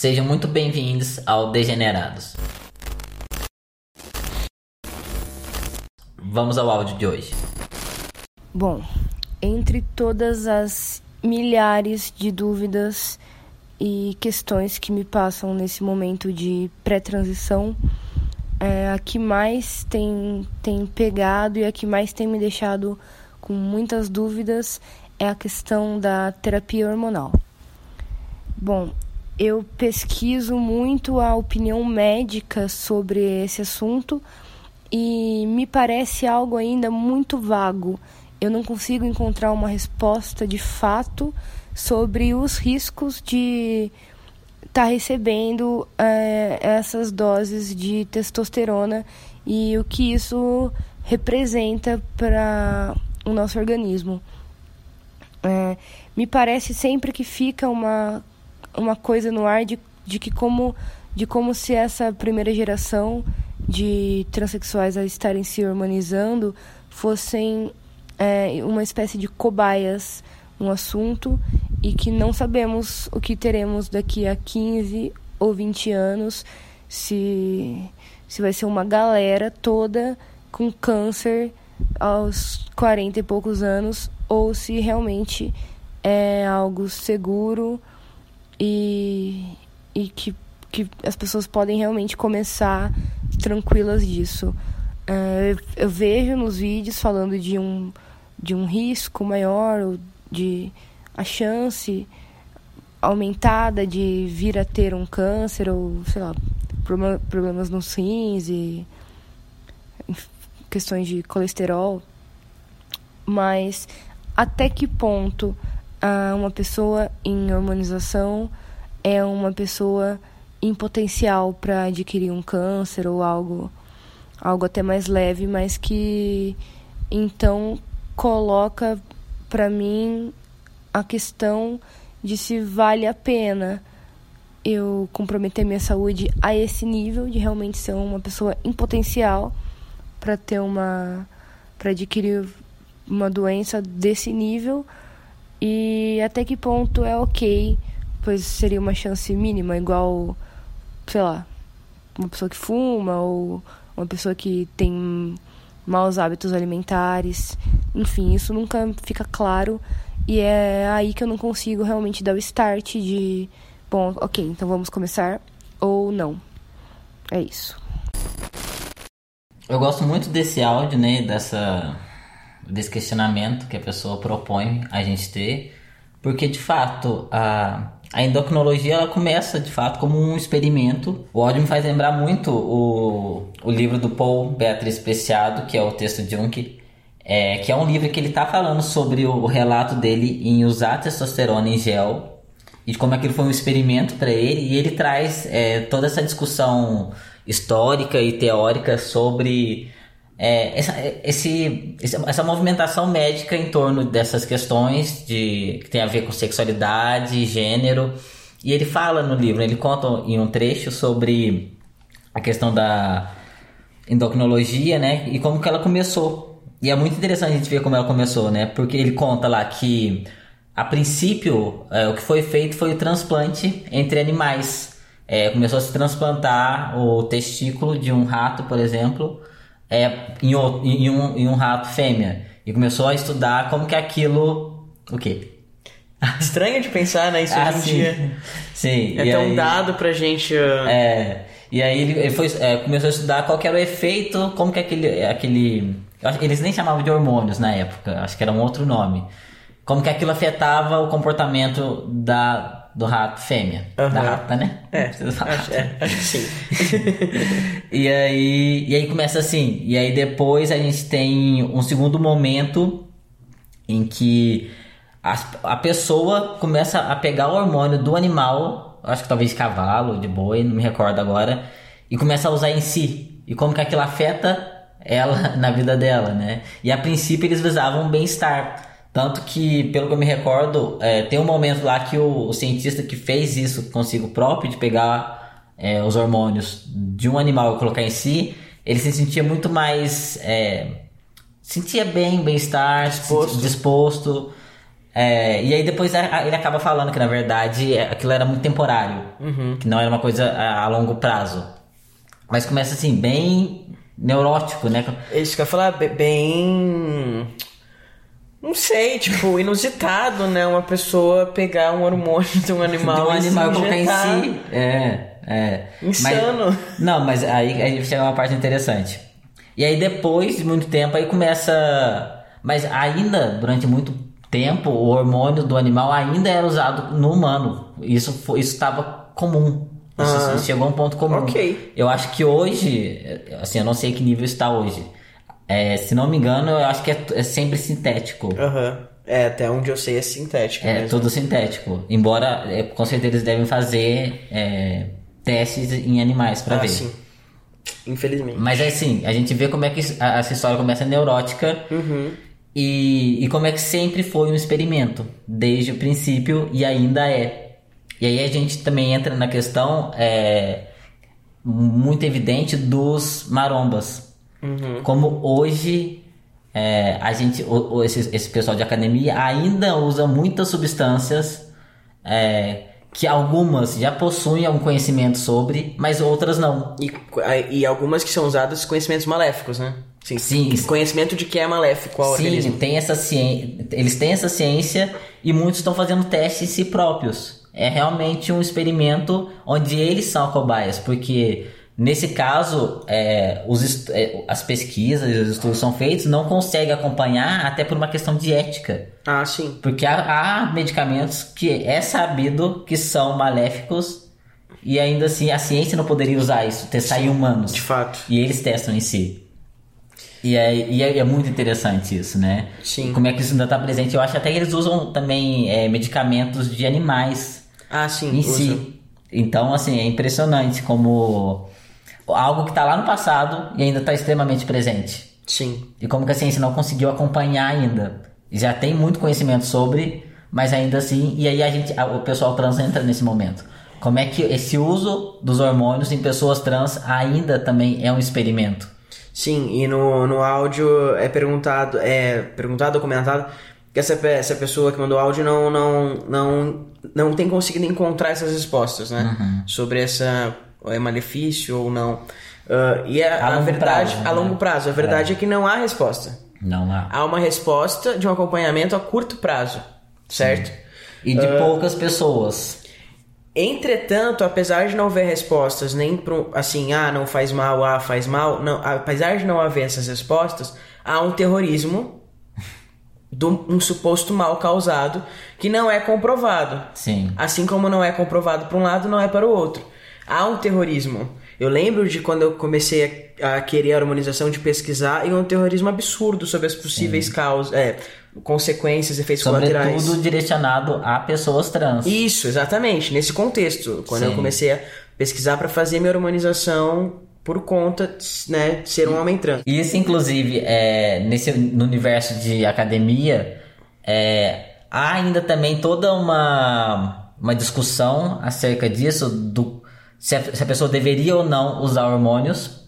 Sejam muito bem-vindos ao Degenerados. Vamos ao áudio de hoje. Bom, entre todas as milhares de dúvidas e questões que me passam nesse momento de pré-transição, é, a que mais tem, tem pegado e a que mais tem me deixado com muitas dúvidas é a questão da terapia hormonal. Bom, eu pesquiso muito a opinião médica sobre esse assunto e me parece algo ainda muito vago. Eu não consigo encontrar uma resposta de fato sobre os riscos de estar tá recebendo é, essas doses de testosterona e o que isso representa para o nosso organismo. É, me parece sempre que fica uma uma coisa no ar de, de que como de como se essa primeira geração de transexuais a estarem se hormonizando fossem é, uma espécie de cobaias no assunto e que não sabemos o que teremos daqui a 15 ou 20 anos se se vai ser uma galera toda com câncer aos 40 e poucos anos ou se realmente é algo seguro e, e que, que as pessoas podem realmente começar tranquilas disso. Uh, eu, vejo nos vídeos falando de um, de um risco maior, ou de a chance aumentada de vir a ter um câncer, ou sei lá, problemas nos rins e questões de colesterol. Mas até que ponto ah, uma pessoa em hormonização é uma pessoa em potencial para adquirir um câncer ou algo algo até mais leve, mas que então coloca para mim a questão de se vale a pena eu comprometer minha saúde a esse nível de realmente ser uma pessoa em potencial para ter uma para adquirir uma doença desse nível. E até que ponto é ok, pois seria uma chance mínima, igual, sei lá, uma pessoa que fuma ou uma pessoa que tem maus hábitos alimentares. Enfim, isso nunca fica claro e é aí que eu não consigo realmente dar o start de, bom, ok, então vamos começar ou não. É isso. Eu gosto muito desse áudio, né, dessa desse questionamento que a pessoa propõe a gente ter, porque de fato a, a endocrinologia ela começa de fato como um experimento. O ódio me faz lembrar muito o, o livro do Paul Beatriz Preciado, que é o texto de Jung, é, que é um livro que ele está falando sobre o, o relato dele em usar testosterona em gel e como aquilo foi um experimento para ele e ele traz é, toda essa discussão histórica e teórica sobre é, essa, esse, essa movimentação médica em torno dessas questões de, que tem a ver com sexualidade, gênero. E ele fala no livro, ele conta em um trecho sobre a questão da endocrinologia, né? E como que ela começou. E é muito interessante a gente ver como ela começou, né? Porque ele conta lá que, a princípio, é, o que foi feito foi o transplante entre animais. É, começou a se transplantar o testículo de um rato, por exemplo, é, em, em, um, em um rato fêmea. E começou a estudar como que aquilo. O quê? Estranho de pensar, né? Isso ah, hoje em sim. dia. Sim. É até um dado pra gente. Uh... É. E aí ele, ele foi, é, começou a estudar qual que era o efeito, como que aquele. aquele eles nem chamavam de hormônios na época, acho que era um outro nome. Como que aquilo afetava o comportamento da, do rato fêmea. Uhum. Da rata, né? É, acho, é, acho que sim. e, aí, e aí começa assim. E aí depois a gente tem um segundo momento em que a, a pessoa começa a pegar o hormônio do animal, acho que talvez cavalo, de boi, não me recordo agora, e começa a usar em si. E como que aquilo afeta ela na vida dela, né? E a princípio eles visavam bem-estar. Tanto que, pelo que eu me recordo, é, tem um momento lá que o, o, cientista que fez isso consigo próprio, de pegar é, os hormônios de um animal e colocar em si, ele se sentia muito mais. É, sentia bem, bem-estar, disposto. disposto é, e aí depois ele acaba falando que na verdade aquilo era muito temporário, uhum. que não era uma coisa a, a, longo prazo. Mas começa assim, bem neurótico, né? Isso que eu ia falar, bem. Não sei, tipo, inusitado, né? Uma pessoa pegar um hormônio de um animal de um animal colocar em si. É, é. Insano. Mas, não, mas aí, aí chega uma parte interessante. E aí depois de muito tempo aí começa. Mas ainda durante muito tempo o hormônio do animal ainda era usado no humano. Isso isso estava comum. Isso, isso chegou a um ponto comum. Ok. Eu acho que hoje, assim, eu não sei que nível está hoje. É, se não me engano, eu acho que é, é sempre sintético. Aham. Uhum. É, até onde eu sei é sintético. É, mesmo. tudo sintético. Embora, é, com certeza, eles devem fazer é, testes em animais para ah, ver. Sim. Infelizmente. Mas é assim, a gente vê como é que essa história começa neurótica uhum. e, e como é que sempre foi um experimento, desde o princípio e ainda é. E aí a gente também entra na questão é, muito evidente dos marombas. Uhum. Como hoje é, a gente, o, o, esse, esse pessoal de academia ainda usa muitas substâncias é, que algumas já possuem algum conhecimento sobre, mas outras não. E, e algumas que são usadas conhecimentos maléficos, né? Sim. Sim. Conhecimento de que é maléfico ao Sim, organismo. tem essa ciência, eles têm essa ciência e muitos estão fazendo testes em si próprios. É realmente um experimento onde eles são cobaias, porque Nesse caso, é, os, é, as pesquisas e os estudos são feitos, não consegue acompanhar até por uma questão de ética. Ah, sim. Porque há, há medicamentos que é sabido que são maléficos e ainda assim a ciência não poderia usar isso, testar sim, em humanos. De fato. E eles testam em si. E é, e é, é, muito interessante isso, né? Sim. Como é que isso ainda está presente. Eu acho até que eles usam também é, medicamentos de animais. Ah, sim. Em si. Então, assim, é impressionante como algo que está lá no passado e ainda está extremamente presente. Sim. E como que a ciência não conseguiu acompanhar ainda. Já tem muito conhecimento sobre, mas ainda assim, e aí a gente, o pessoal trans entra nesse momento. Como é que esse uso dos hormônios em pessoas trans ainda também é um experimento? Sim, e no, no áudio é perguntado, é perguntado, documentado, que essa, essa pessoa que mandou áudio não, não, não, não tem conseguido encontrar essas respostas, né? Uhum. Sobre essa é malefício ou não. Uh, e a, a, a verdade, prazo, a longo né? prazo, a verdade é. é. que não há resposta. Não há. Há uma resposta de um acompanhamento a curto prazo, certo? Sim. E de uh, poucas pessoas. Entretanto, apesar de não haver respostas, nem pro, assim, ah, não faz mal, ah, faz mal, não, apesar de não haver essas respostas, há um terrorismo do um suposto mal causado que não é comprovado. Sim. Assim como não é comprovado para um lado, não é para o outro há um terrorismo. Eu lembro de quando eu comecei a, a querer a harmonização de pesquisar e um terrorismo absurdo sobre as possíveis causas, é, consequências, efeitos Sobretudo colaterais. Sobretudo direcionado a pessoas trans. Isso, exatamente, nesse contexto. Quando Sim. eu comecei a pesquisar para fazer minha harmonização por conta né, de ser um homem trans. Isso, inclusive, é, nesse, no universo de academia, é, há ainda também toda uma, uma discussão acerca disso, do se a, se a pessoa deveria ou não usar hormônios.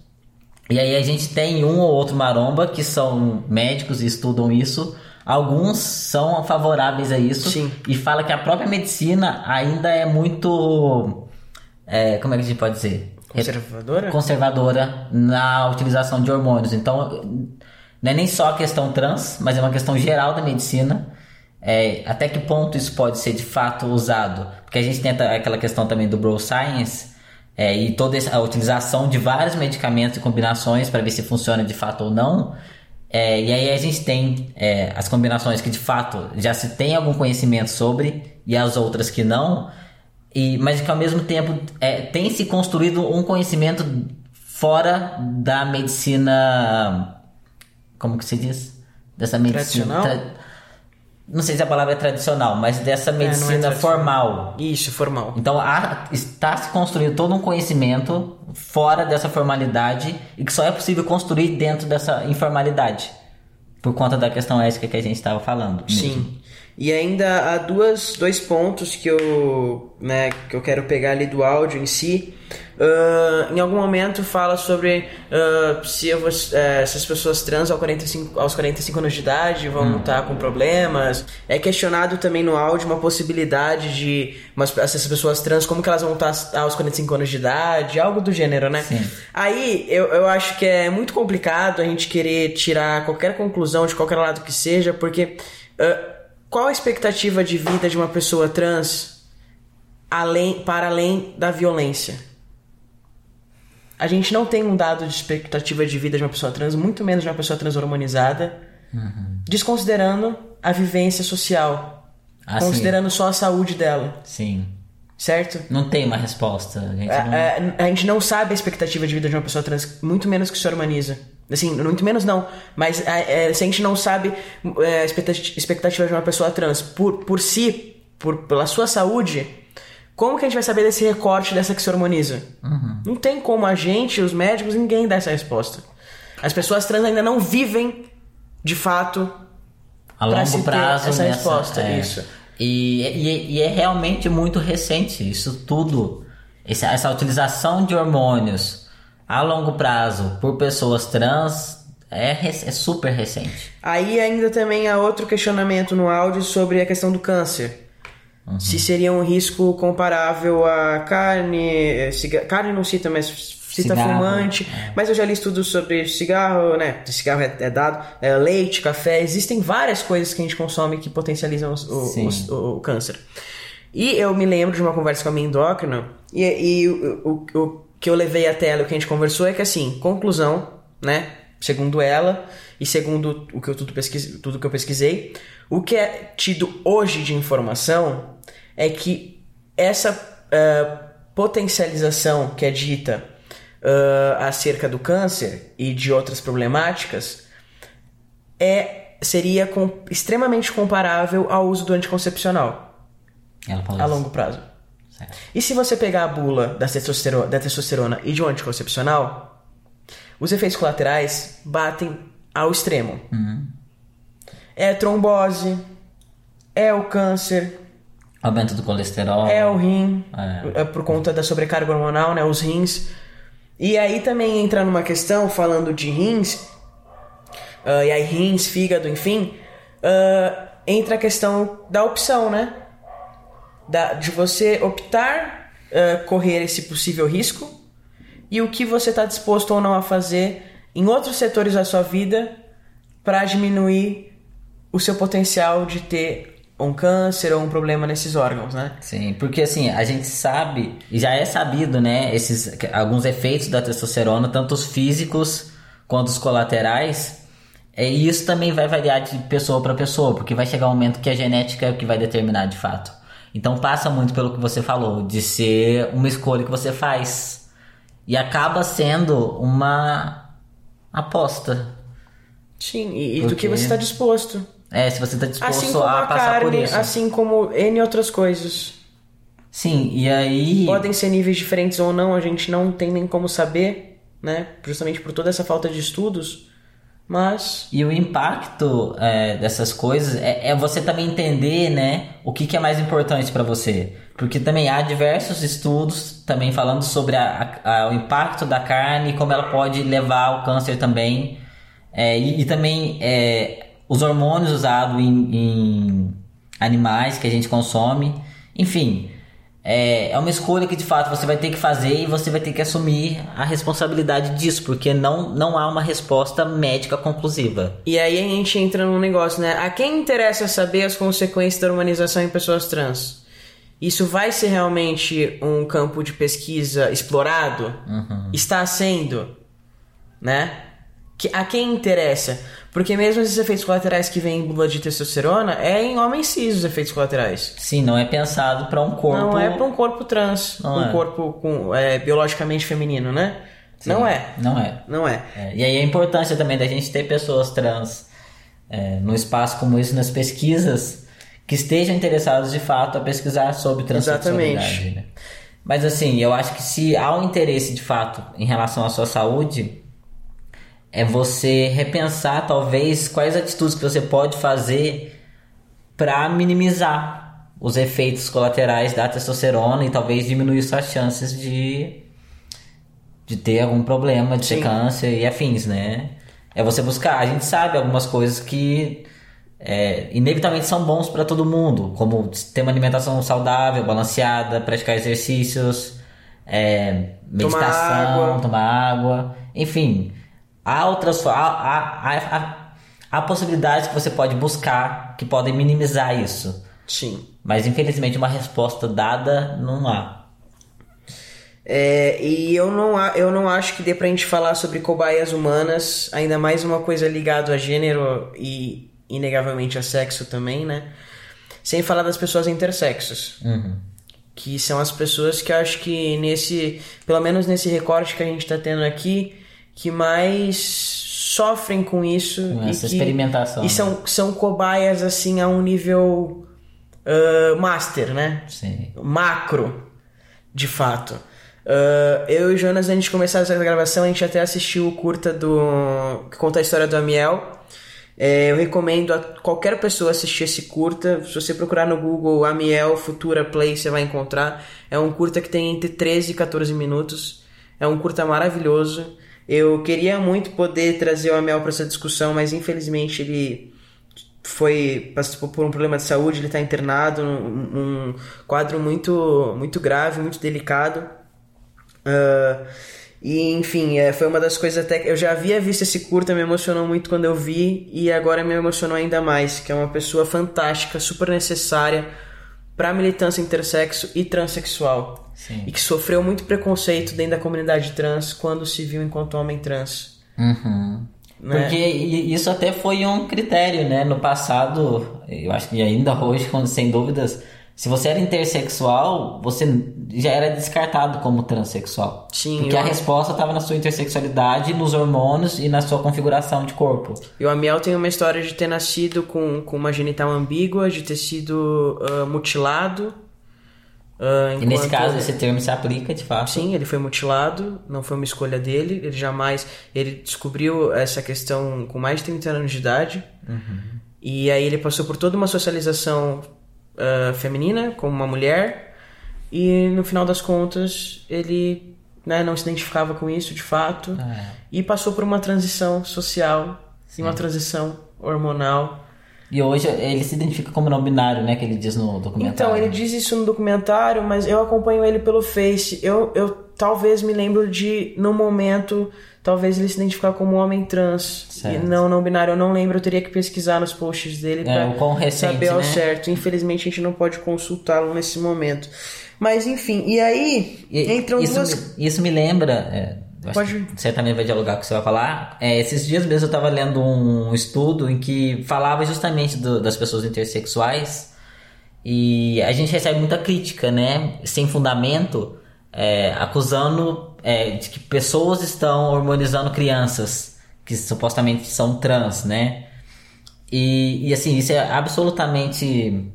E aí a gente tem um ou outro maromba que são médicos e estudam isso. Alguns são favoráveis a isso Sim. e fala que a própria medicina ainda é muito, é, como é que a gente pode dizer? Conservadora? Conservadora na utilização de hormônios. Então, não é nem só a questão trans, mas é uma questão geral da medicina. É, até que ponto isso pode ser de fato usado? Porque a gente tem aquela questão também do bro science, é, e toda a utilização de vários medicamentos e combinações para ver se funciona de fato ou não. É, e aí a gente tem é, as combinações que de fato já se tem algum conhecimento sobre e as outras que não, e, mas que ao mesmo tempo é, tem se construído um conhecimento fora da medicina. Como que se diz? Dessa medicina. Tradicional? Não sei se a palavra é tradicional, mas dessa é, é medicina é, é formal. Isso, formal. Então há, está se construindo todo um conhecimento fora dessa formalidade e que só é possível construir dentro dessa informalidade. Por conta da questão ética que a gente estava falando. Mesmo. Sim. E ainda há duas, dois pontos que eu, né, que eu quero pegar ali do áudio em si. Uh, em algum momento fala sobre uh, se, eu, uh, se as pessoas trans aos 45, aos 45 anos de idade vão estar com problemas. É questionado também no áudio uma possibilidade de umas, essas pessoas trans, como que elas vão estar aos 45 anos de idade, algo do gênero, né? Sim. Aí eu, eu acho que é muito complicado a gente querer tirar qualquer conclusão de qualquer lado que seja, porque qual a expectativa de vida de uma pessoa trans além, para além da violência? A gente não tem um dado de expectativa de vida de uma pessoa trans, muito menos de uma pessoa trans hormonizada, uhum. desconsiderando a vivência social, ah, considerando sim. só a saúde dela. Sim. Certo? Não tem uma resposta. A gente, a, não... A, a gente não sabe a expectativa de vida de uma pessoa trans, muito menos que se hormoniza. Assim, muito menos não. Mas é, é, se a gente não sabe é, a expectativa de uma pessoa trans por, por si, por, pela sua saúde, como que a gente vai saber desse recorte dessa que se hormoniza? Uhum. Não tem como a gente, os médicos, ninguém dar essa resposta. As pessoas trans ainda não vivem, de fato, a longo prazo essa nessa, resposta. É. Isso. E, e, e, é realmente muito recente isso tudo. Essa, essa utilização de hormônios a longo prazo por pessoas trans é, é super recente. Aí ainda também há outro questionamento no áudio sobre a questão do câncer. Uhum. Se seria um risco comparável a carne, cigarro, carne não cita, mas cita cigarro, fumante, é. mas eu já li estudos sobre cigarro, né? Cigarro é, é dado, é, leite, café, existem várias coisas que a gente consome que potencializam o, o, o, câncer. E eu me lembro de uma conversa com a minha endócrina e, e o, o, que eu levei até ela, o que a gente conversou é que assim, conclusão, né? Segundo ela e segundo o que eu tudo, pesquise, tudo que eu pesquisei, o que é tido hoje de informação é que essa uh, potencialização que é dita uh, acerca do câncer e de outras problemáticas é seria com, extremamente comparável ao uso do anticoncepcional a longo prazo. E se você pegar a bula da testosterona, da testosterona e de um anticoncepcional, os efeitos colaterais batem ao extremo. Uhum. É trombose, é o câncer, aumento do colesterol, é o rim, é. é por conta da sobrecarga hormonal, né, os rins. E aí também entra numa questão falando de rins, uh, e aí rins, fígado, enfim, uh, entra a questão da opção, né? Da, de você optar uh, correr esse possível risco e o que você está disposto ou não a fazer em outros setores da sua vida para diminuir o seu potencial de ter um câncer ou um problema nesses órgãos, né? Sim, porque assim, a gente sabe, e já é sabido, né, esses alguns efeitos da testosterona, tanto os físicos quanto os colaterais, é, e isso também vai variar de pessoa para pessoa, porque vai chegar um momento que a genética é o que vai determinar de fato. Então passa muito pelo que você falou, de ser uma escolha que você faz. E acaba sendo uma aposta. Sim, e, Porque... do que você está disposto. É, se você está disposto assim a, a passar carne, por isso. Assim como N outras coisas. Sim, e aí. Podem ser níveis diferentes ou não, a gente não tem nem como saber, né? Justamente por toda essa falta de estudos. Mas. E o impacto é, dessas coisas é, é, você também entender, né, o que, que é mais importante para você. Porque também há diversos estudos também falando sobre a, a, o impacto da carne como ela pode levar ao câncer também. É, e, e, também é, os hormônios usados em, em animais que a gente consome. Enfim, é, é uma escolha que de fato você vai ter que fazer e você vai ter que assumir a responsabilidade disso, porque não, não há uma resposta médica conclusiva. E aí a gente entra num negócio, né? A quem interessa saber as consequências da humanização em pessoas trans? Isso vai ser realmente um campo de pesquisa explorado? Uhum. Está sendo, né? Que, a quem interessa? Porque mesmo esses efeitos colaterais que vêm em bula de testosterona, é em homens cis os efeitos colaterais. Sim, não é pensado para um corpo. Não é para um corpo trans, não um é. corpo com, é, biologicamente feminino, né? Sim, não é. Não é. Não é. é. E aí a importância também da gente ter pessoas trans é, no espaço como isso, nas pesquisas, que estejam interessados de fato a pesquisar sobre transexualidade. Exatamente. Né? Mas assim, eu acho que se há um interesse de fato em relação à sua saúde, é você repensar talvez quais atitudes que você pode fazer para minimizar os efeitos colaterais da testosterona e talvez diminuir suas chances de de ter algum problema, de Sim. ter câncer e afins, né? É você buscar. A gente sabe algumas coisas que é, inevitavelmente são bons para todo mundo, como ter uma alimentação saudável, balanceada, praticar exercícios, é, meditação, água. tomar água, enfim, há outras, há, há, há, há, possibilidades que você pode buscar que podem minimizar isso, Sim. mas infelizmente uma resposta dada não há. É, e eu não, eu não acho que dê pra gente falar sobre cobaias humanas, ainda mais uma coisa ligada a gênero e inegavelmente a sexo também, né? Sem falar das pessoas intersexos. Uhum. Que são as pessoas que acho que nesse, pelo menos nesse recorte que a gente tá tendo aqui, que mais sofrem com isso. Com e essa que- experimentação, E né? são, são cobaias assim a um nível ah, master, né? Sim. macro, de fato. Ah, eu e o Jonas, antes de começar essa gravação, a gente até assistiu o curta do. que conta a história do Amiel. É, eu recomendo a qualquer pessoa assistir esse curta. Se você procurar no Google Amiel Futura Play, você vai encontrar. É um curta que tem entre 13 e 14 minutos. É um curta maravilhoso. Eu queria muito poder trazer o Amiel para essa discussão, mas infelizmente ele foi passou por um problema de saúde, ele está internado, num, um quadro muito muito grave, muito delicado. Ah, e enfim, é, foi uma das coisas até que eu já havia visto esse curta, me emocionou muito quando eu vi e agora me emocionou ainda mais, que é uma pessoa fantástica, super necessária para militância intersexo e transexual. Sim. E que sofreu muito preconceito dentro da comunidade trans quando se viu enquanto homem trans. Uhum. Né? Porque isso até foi um critério, né? No passado, eu acho que ainda hoje, sem dúvidas, se você era intersexual, você já era descartado como transexual. Sim, Porque eu- a resposta estava na sua intersexualidade, nos hormônios e na sua configuração de corpo. E o Amiel tem uma história de ter nascido com, com uma genital ambígua, de ter sido ah, mutilado. ah, E nesse enquanto- caso, esse termo se aplica de fato. Sim, ele foi mutilado, não foi uma escolha dele. Ele jamais. Ele descobriu essa questão com mais de 30 anos de idade. E aí ele passou por toda uma socialização ah, feminina, como uma mulher. E no final das contas, ele né, não se identificava com isso de fato. É. E passou por uma transição social e uma transição hormonal. E hoje ele se identifica como não binário, né? Que ele diz no documentário. Então, ele diz isso no documentário, mas eu acompanho ele pelo Face. Eu, eu talvez me lembro de, no momento, talvez ele se identificar como um homem trans. Certo. E não não binário, eu não lembro, eu teria que pesquisar nos posts dele É, recente, saber ao né? certo. Infelizmente a gente não pode consultá-lo nesse momento. Mas enfim, e aí E- entram isso, duas. me, isso me lembra. é, Pode- você também vai dialogar com o que você vai falar. É, esses dias mesmo eu estava lendo um estudo em que falava justamente do- das pessoas intersexuais e a gente recebe muita crítica, né? Sem fundamento, é, acusando é, de que pessoas estão hormonizando crianças que supostamente são trans, né? E, e assim, isso é absolutamente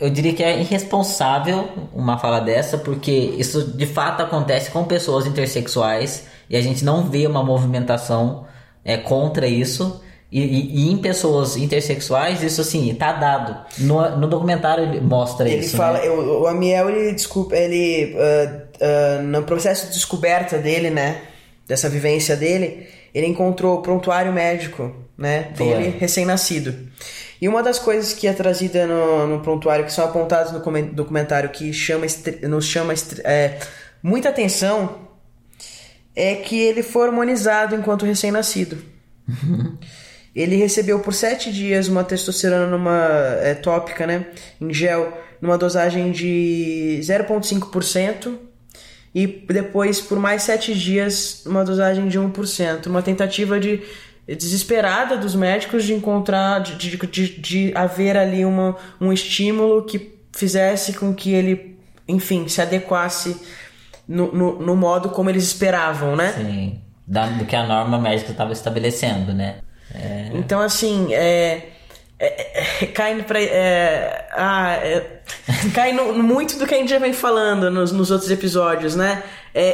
eu diria que é irresponsável uma fala dessa, porque isso de fato acontece com pessoas intersexuais e a gente não vê uma movimentação é, contra isso. E, e- e em pessoas intersexuais, isso assim, tá dado. No, no documentário ele mostra Ele isso. fala, né? o, o Amiel, ele desculpa, ele ah, ah, no processo de descoberta dele, né, dessa vivência dele, ele encontrou o prontuário médico, né, dele recém-nascido. E uma das coisas que é trazida no, no prontuário, que são apontadas no documentário, que chama, nos chama é, muita atenção, é que ele foi hormonizado enquanto recém-nascido. Ele recebeu por sete dias uma testosterona numa é, tópica, né, em gel, numa dosagem de 0,5% e depois por mais sete dias uma dosagem de 1%, uma tentativa de desesperada dos médicos de encontrar, de, de, de, de haver ali uma, um estímulo que fizesse com que ele, enfim, se adequasse no, no, no modo como eles esperavam, né? Sim, do que a norma médica estava estabelecendo, né? É, Então, assim, é. é, é, cai pra. É, ah, cai no, muito do que a gente já vem falando nos, nos outros episódios, né?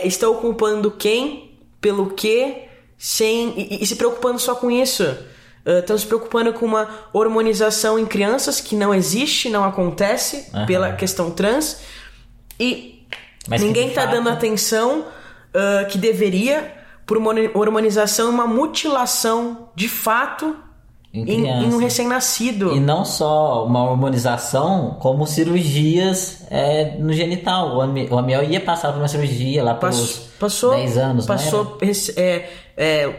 Estou culpando quem, pelo que, sem. E, e se preocupando só com isso. estão se preocupando com uma hormonização em crianças que não existe, não acontece Aham. pela questão trans. E Mas ninguém de tá fato- dando atenção ah, que deveria por uma hormonização e uma mutilação de fato Em em, um recém-nascido. E não só uma hormonização, como cirurgias é, no genital. O Ami- o Amiel ia passar por uma cirurgia lá pelos passou 10 anos, não passou rec- é, é,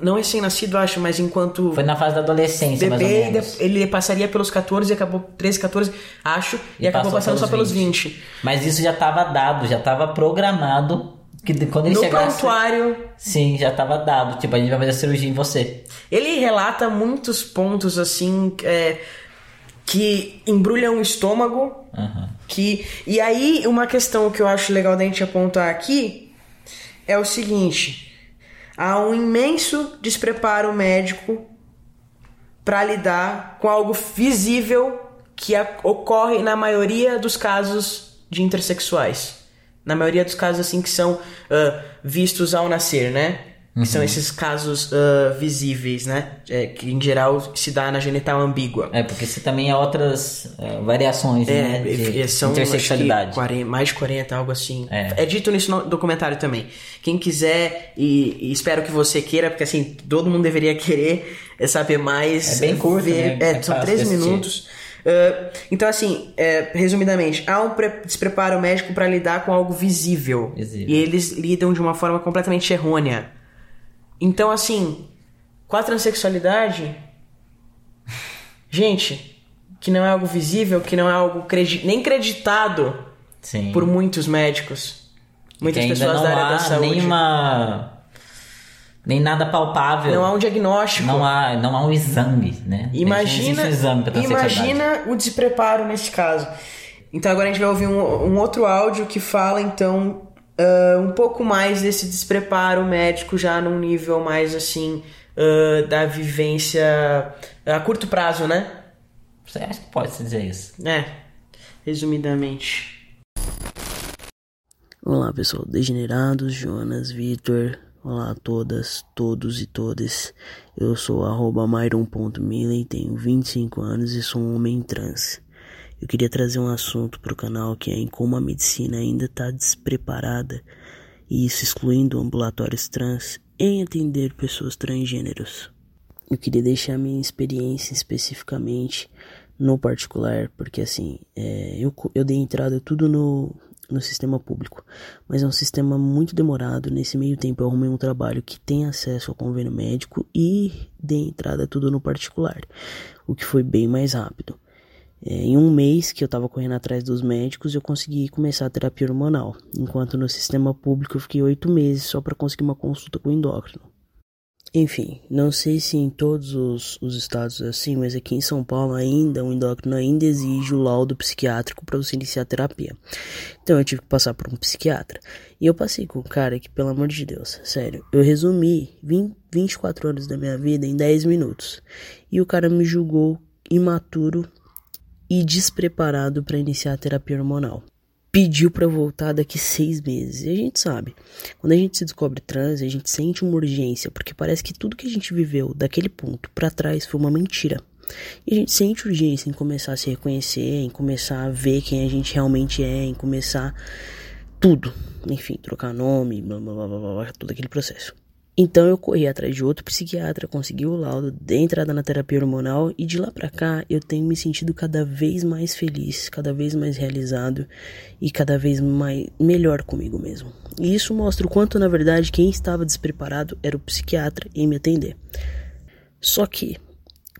não recém-nascido acho mas enquanto Foi na fase da adolescência, bebê ele passaria pelos 14 e acabou 13 14 acho e, acabou passou passando só pelos 20, Mas isso já estava dado, já estava programado. Que quando ele no chegasse. prontuário Sim, já estava dado. Tipo, a gente vai fazer a cirurgia em você. ele relata muitos pontos assim é, que embrulham o estômago Aham. que e aí uma questão que eu acho legal da gente apontar aqui é o seguinte há um imenso despreparo médico para lidar com algo visível que ocorre na maioria dos casos de intersexuais na maioria dos casos assim que são ah, vistos ao nascer né que são esses casos ah, visíveis né É, que em geral se dá na genital ambígua É, porque você também há outras é, variações né, é, de e- são intersexualidade. acho que 40, mais de 40, algo assim. É. É. dito nesse no- documentário também. Quem quiser, e, e espero que você queira, porque assim, todo mundo deveria querer é, saber mais. É bem curto, ver- né? É, É são fácil 13 de assistir. minutos. Uh, então, assim, é, resumidamente, há um pre- despreparo médico para lidar com algo visível. Visível. E eles lidam de uma forma completamente errônea. Então, assim, com a transexualidade, gente, que não é algo visível, que não é algo credi- nem creditado Sim. por muitos médicos, muitas pessoas da área da saúde. nenhuma nem nada palpável. Não há um diagnóstico. não há, não há um exame, né? Imagina, existe exame imagina o despreparo nesse caso. Então agora a gente vai ouvir um, um outro áudio que fala então ah, um pouco mais desse despreparo médico já num nível mais assim ah, da vivência a curto prazo, né? Você acha que pode se dizer isso? É, resumidamente. Olá pessoal, degenerados, Jonas, Vitor, olá a todas, todos e todas. Eu sou arroba myron.millen, tenho 25 anos e sou um homem trans. Eu queria trazer um assunto para o canal que é em como a medicina ainda está despreparada, e isso excluindo ambulatórios trans, em atender pessoas transgêneros. Eu queria deixar minha experiência especificamente no particular, porque assim, é, eu, eu dei entrada tudo no, no sistema público, mas é um sistema muito demorado. Nesse meio tempo, eu arrumei um trabalho que tem acesso ao convênio médico e dei entrada tudo no particular, o que foi bem mais rápido. É, em um mês que eu tava correndo atrás dos médicos, eu consegui começar a terapia hormonal, enquanto no sistema público eu fiquei oito meses só para conseguir uma consulta com o endócrino. Enfim, não sei se em todos os, os estados é assim, mas aqui em São Paulo ainda, o endócrino ainda exige o laudo psiquiátrico para você iniciar a terapia. Então eu tive que passar por um psiquiatra. E eu passei com um cara que, pelo amor de Deus, sério, eu resumi 20, 24 anos da minha vida em 10 minutos. E o cara me julgou imaturo e despreparado para iniciar a terapia hormonal. Pediu para voltar daqui seis meses. E a gente sabe, quando a gente se descobre trans, a gente sente uma urgência, porque parece que tudo que a gente viveu daquele ponto para trás foi uma mentira. E a gente sente urgência em começar a se reconhecer, em começar a ver quem a gente realmente é, em começar tudo. Enfim, trocar nome, blá blá blá blá, todo aquele processo. Então eu corri atrás de outro psiquiatra, consegui o laudo, dei entrada na terapia hormonal e de lá pra cá eu tenho me sentido cada vez mais feliz, cada vez mais realizado e cada vez mais melhor comigo mesmo. E isso mostra o quanto na verdade quem estava despreparado era o psiquiatra em me atender. Só que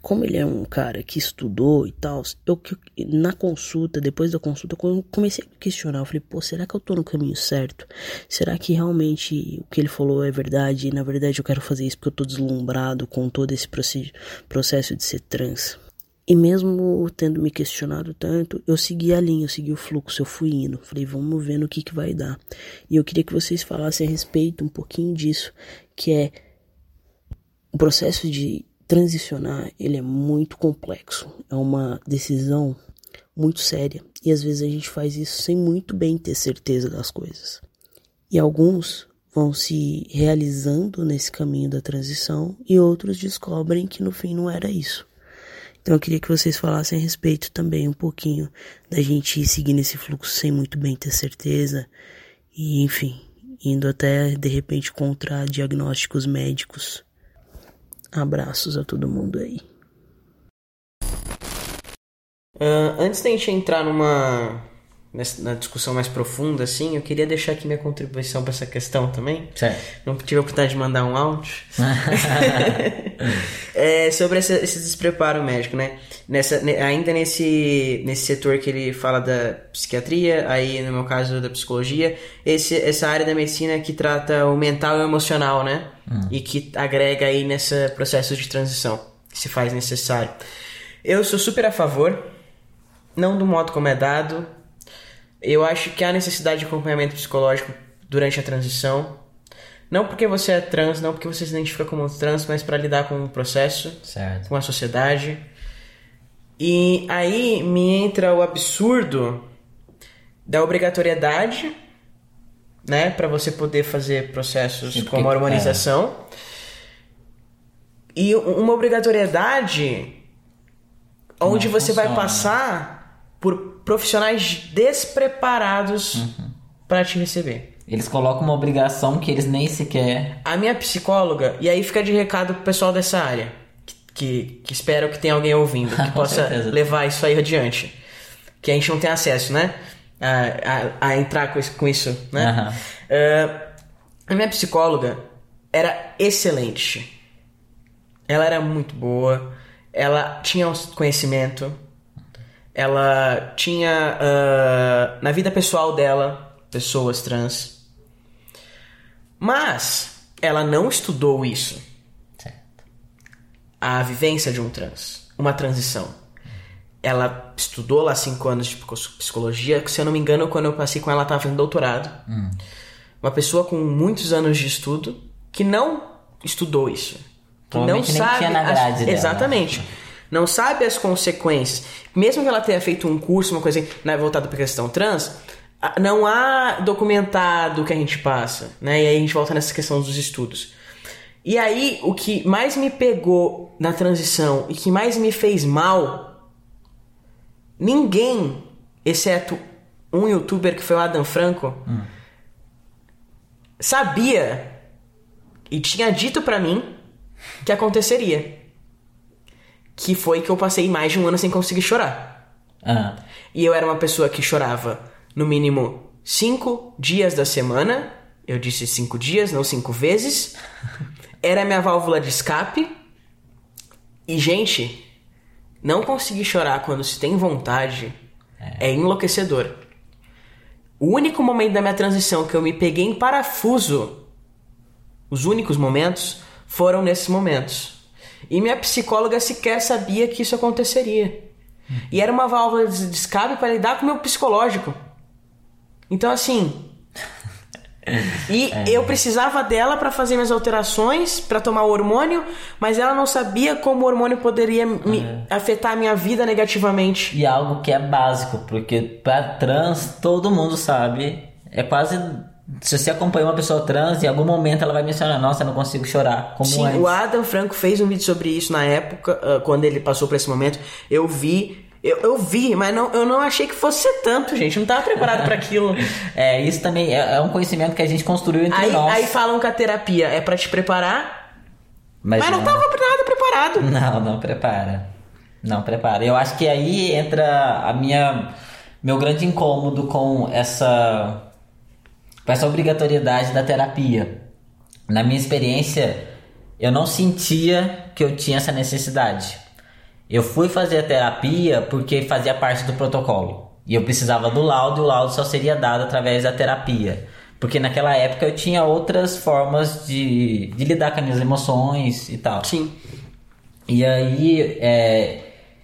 como ele é um cara que estudou e tal, eu na consulta, depois da consulta, eu comecei a questionar. Eu falei, pô, será que eu tô no caminho certo? Será que realmente o que ele falou é verdade? E na verdade eu quero fazer isso porque eu tô deslumbrado com todo esse proce- processo de ser trans. E mesmo tendo me questionado tanto, eu segui a linha, eu segui o fluxo, eu fui indo. Falei, vamos ver no que que vai dar. E eu queria que vocês falassem a respeito um pouquinho disso, que é o processo de transicionar, ele é muito complexo. É uma decisão muito séria e às vezes a gente faz isso sem muito bem ter certeza das coisas. E alguns vão se realizando nesse caminho da transição e outros descobrem que no fim não era isso. Então eu queria que vocês falassem a respeito também um pouquinho da gente seguir nesse fluxo sem muito bem ter certeza e enfim, indo até de repente contra diagnósticos médicos. Abraços a todo mundo aí. Uh, antes da gente entrar numa na discussão mais profunda, assim, eu queria deixar aqui minha contribuição para essa questão também. Certo. Não tive a oportunidade de mandar um áudio. é, sobre esse, esse, despreparo médico, né? Nessa, ainda nesse, nesse setor que ele fala da psiquiatria, aí no meu caso da psicologia, esse, essa área da medicina que trata o mental e o emocional, né? Hum. E que agrega aí nesse processo de transição que se faz necessário. Eu sou super a favor, não do modo como é dado, eu acho que há necessidade de acompanhamento psicológico durante a transição. Não porque você é trans, não porque você se identifica como trans, mas para lidar com o processo, certo. com a sociedade. E aí me entra o absurdo da obrigatoriedade, né, para você poder fazer processos Sim, como a hormonização. É. E uma obrigatoriedade onde você funciona. vai passar por profissionais despreparados uhum. para te receber. Eles colocam uma obrigação que eles nem sequer. A minha psicóloga, e aí fica de recado pro pessoal dessa área, que, que, que espero que tenha alguém ouvindo, que possa levar isso aí adiante. Que a gente não tem acesso, né? A, a, a entrar com isso, com isso né? Uhum. Uh, a minha psicóloga era excelente. Ela era muito boa. Ela tinha um conhecimento ela tinha uh, na vida pessoal dela pessoas trans, mas ela não estudou isso. Certo. A vivência de um trans, uma transição. Ela estudou lá cinco anos de psicologia, que se eu não me engano, quando eu passei com ela, ela estava fazendo doutorado. Hum. Uma pessoa com muitos anos de estudo que não estudou isso. Que não sabe. Tinha na grade as... dela. Exatamente não sabe as consequências. Mesmo que ela tenha feito um curso, uma coisa assim, né, voltada para a questão trans, não há documentado o que a gente passa, né? E aí a gente volta nessa questão dos estudos. E aí, o que mais me pegou na transição e que mais me fez mal, ninguém, exceto um youtuber que foi o Adam Franco, hum. sabia e tinha dito para mim que aconteceria que foi que eu passei mais de um ano sem conseguir chorar. Uhum. E eu era uma pessoa que chorava no mínimo cinco dias da semana. Eu disse cinco dias, não cinco vezes. Era minha válvula de escape. E, gente, não conseguir chorar quando se tem vontade é, é enlouquecedor. O único momento da minha transição que eu me peguei em parafuso, os únicos momentos, foram nesses momentos. E minha psicóloga sequer sabia que isso aconteceria. E era uma válvula de escape para lidar com o meu psicológico. Então, assim. E é. eu precisava dela para fazer minhas alterações, para tomar o hormônio, mas ela não sabia como o hormônio poderia me é. afetar a minha vida negativamente. E algo que é básico, porque para trans todo mundo sabe, é quase se você acompanha uma pessoa trans, em algum momento ela vai mencionar, nossa, eu não consigo chorar. Como Sim, antes. o Adam Franco fez um vídeo sobre isso na época, uh, quando ele passou por esse momento. Eu vi. Eu, eu vi, mas não, eu não achei que fosse ser tanto, gente. Eu não estava preparado para aquilo. É, isso também é, é, um conhecimento que a gente construiu entre aí, nós. Aí falam que a terapia é para te preparar, mas, mas não, estava nada preparado. Não, não prepara. Não prepara. Eu acho que aí entra a minha meu grande incômodo com essa com essa obrigatoriedade da terapia. Na minha experiência, eu não sentia que eu tinha essa necessidade. Eu fui fazer a terapia porque fazia parte do protocolo. E eu precisava do laudo e o laudo só seria dado através da terapia. Porque naquela época eu tinha outras formas de, de lidar com as minhas emoções e tal. Sim. E aí, é,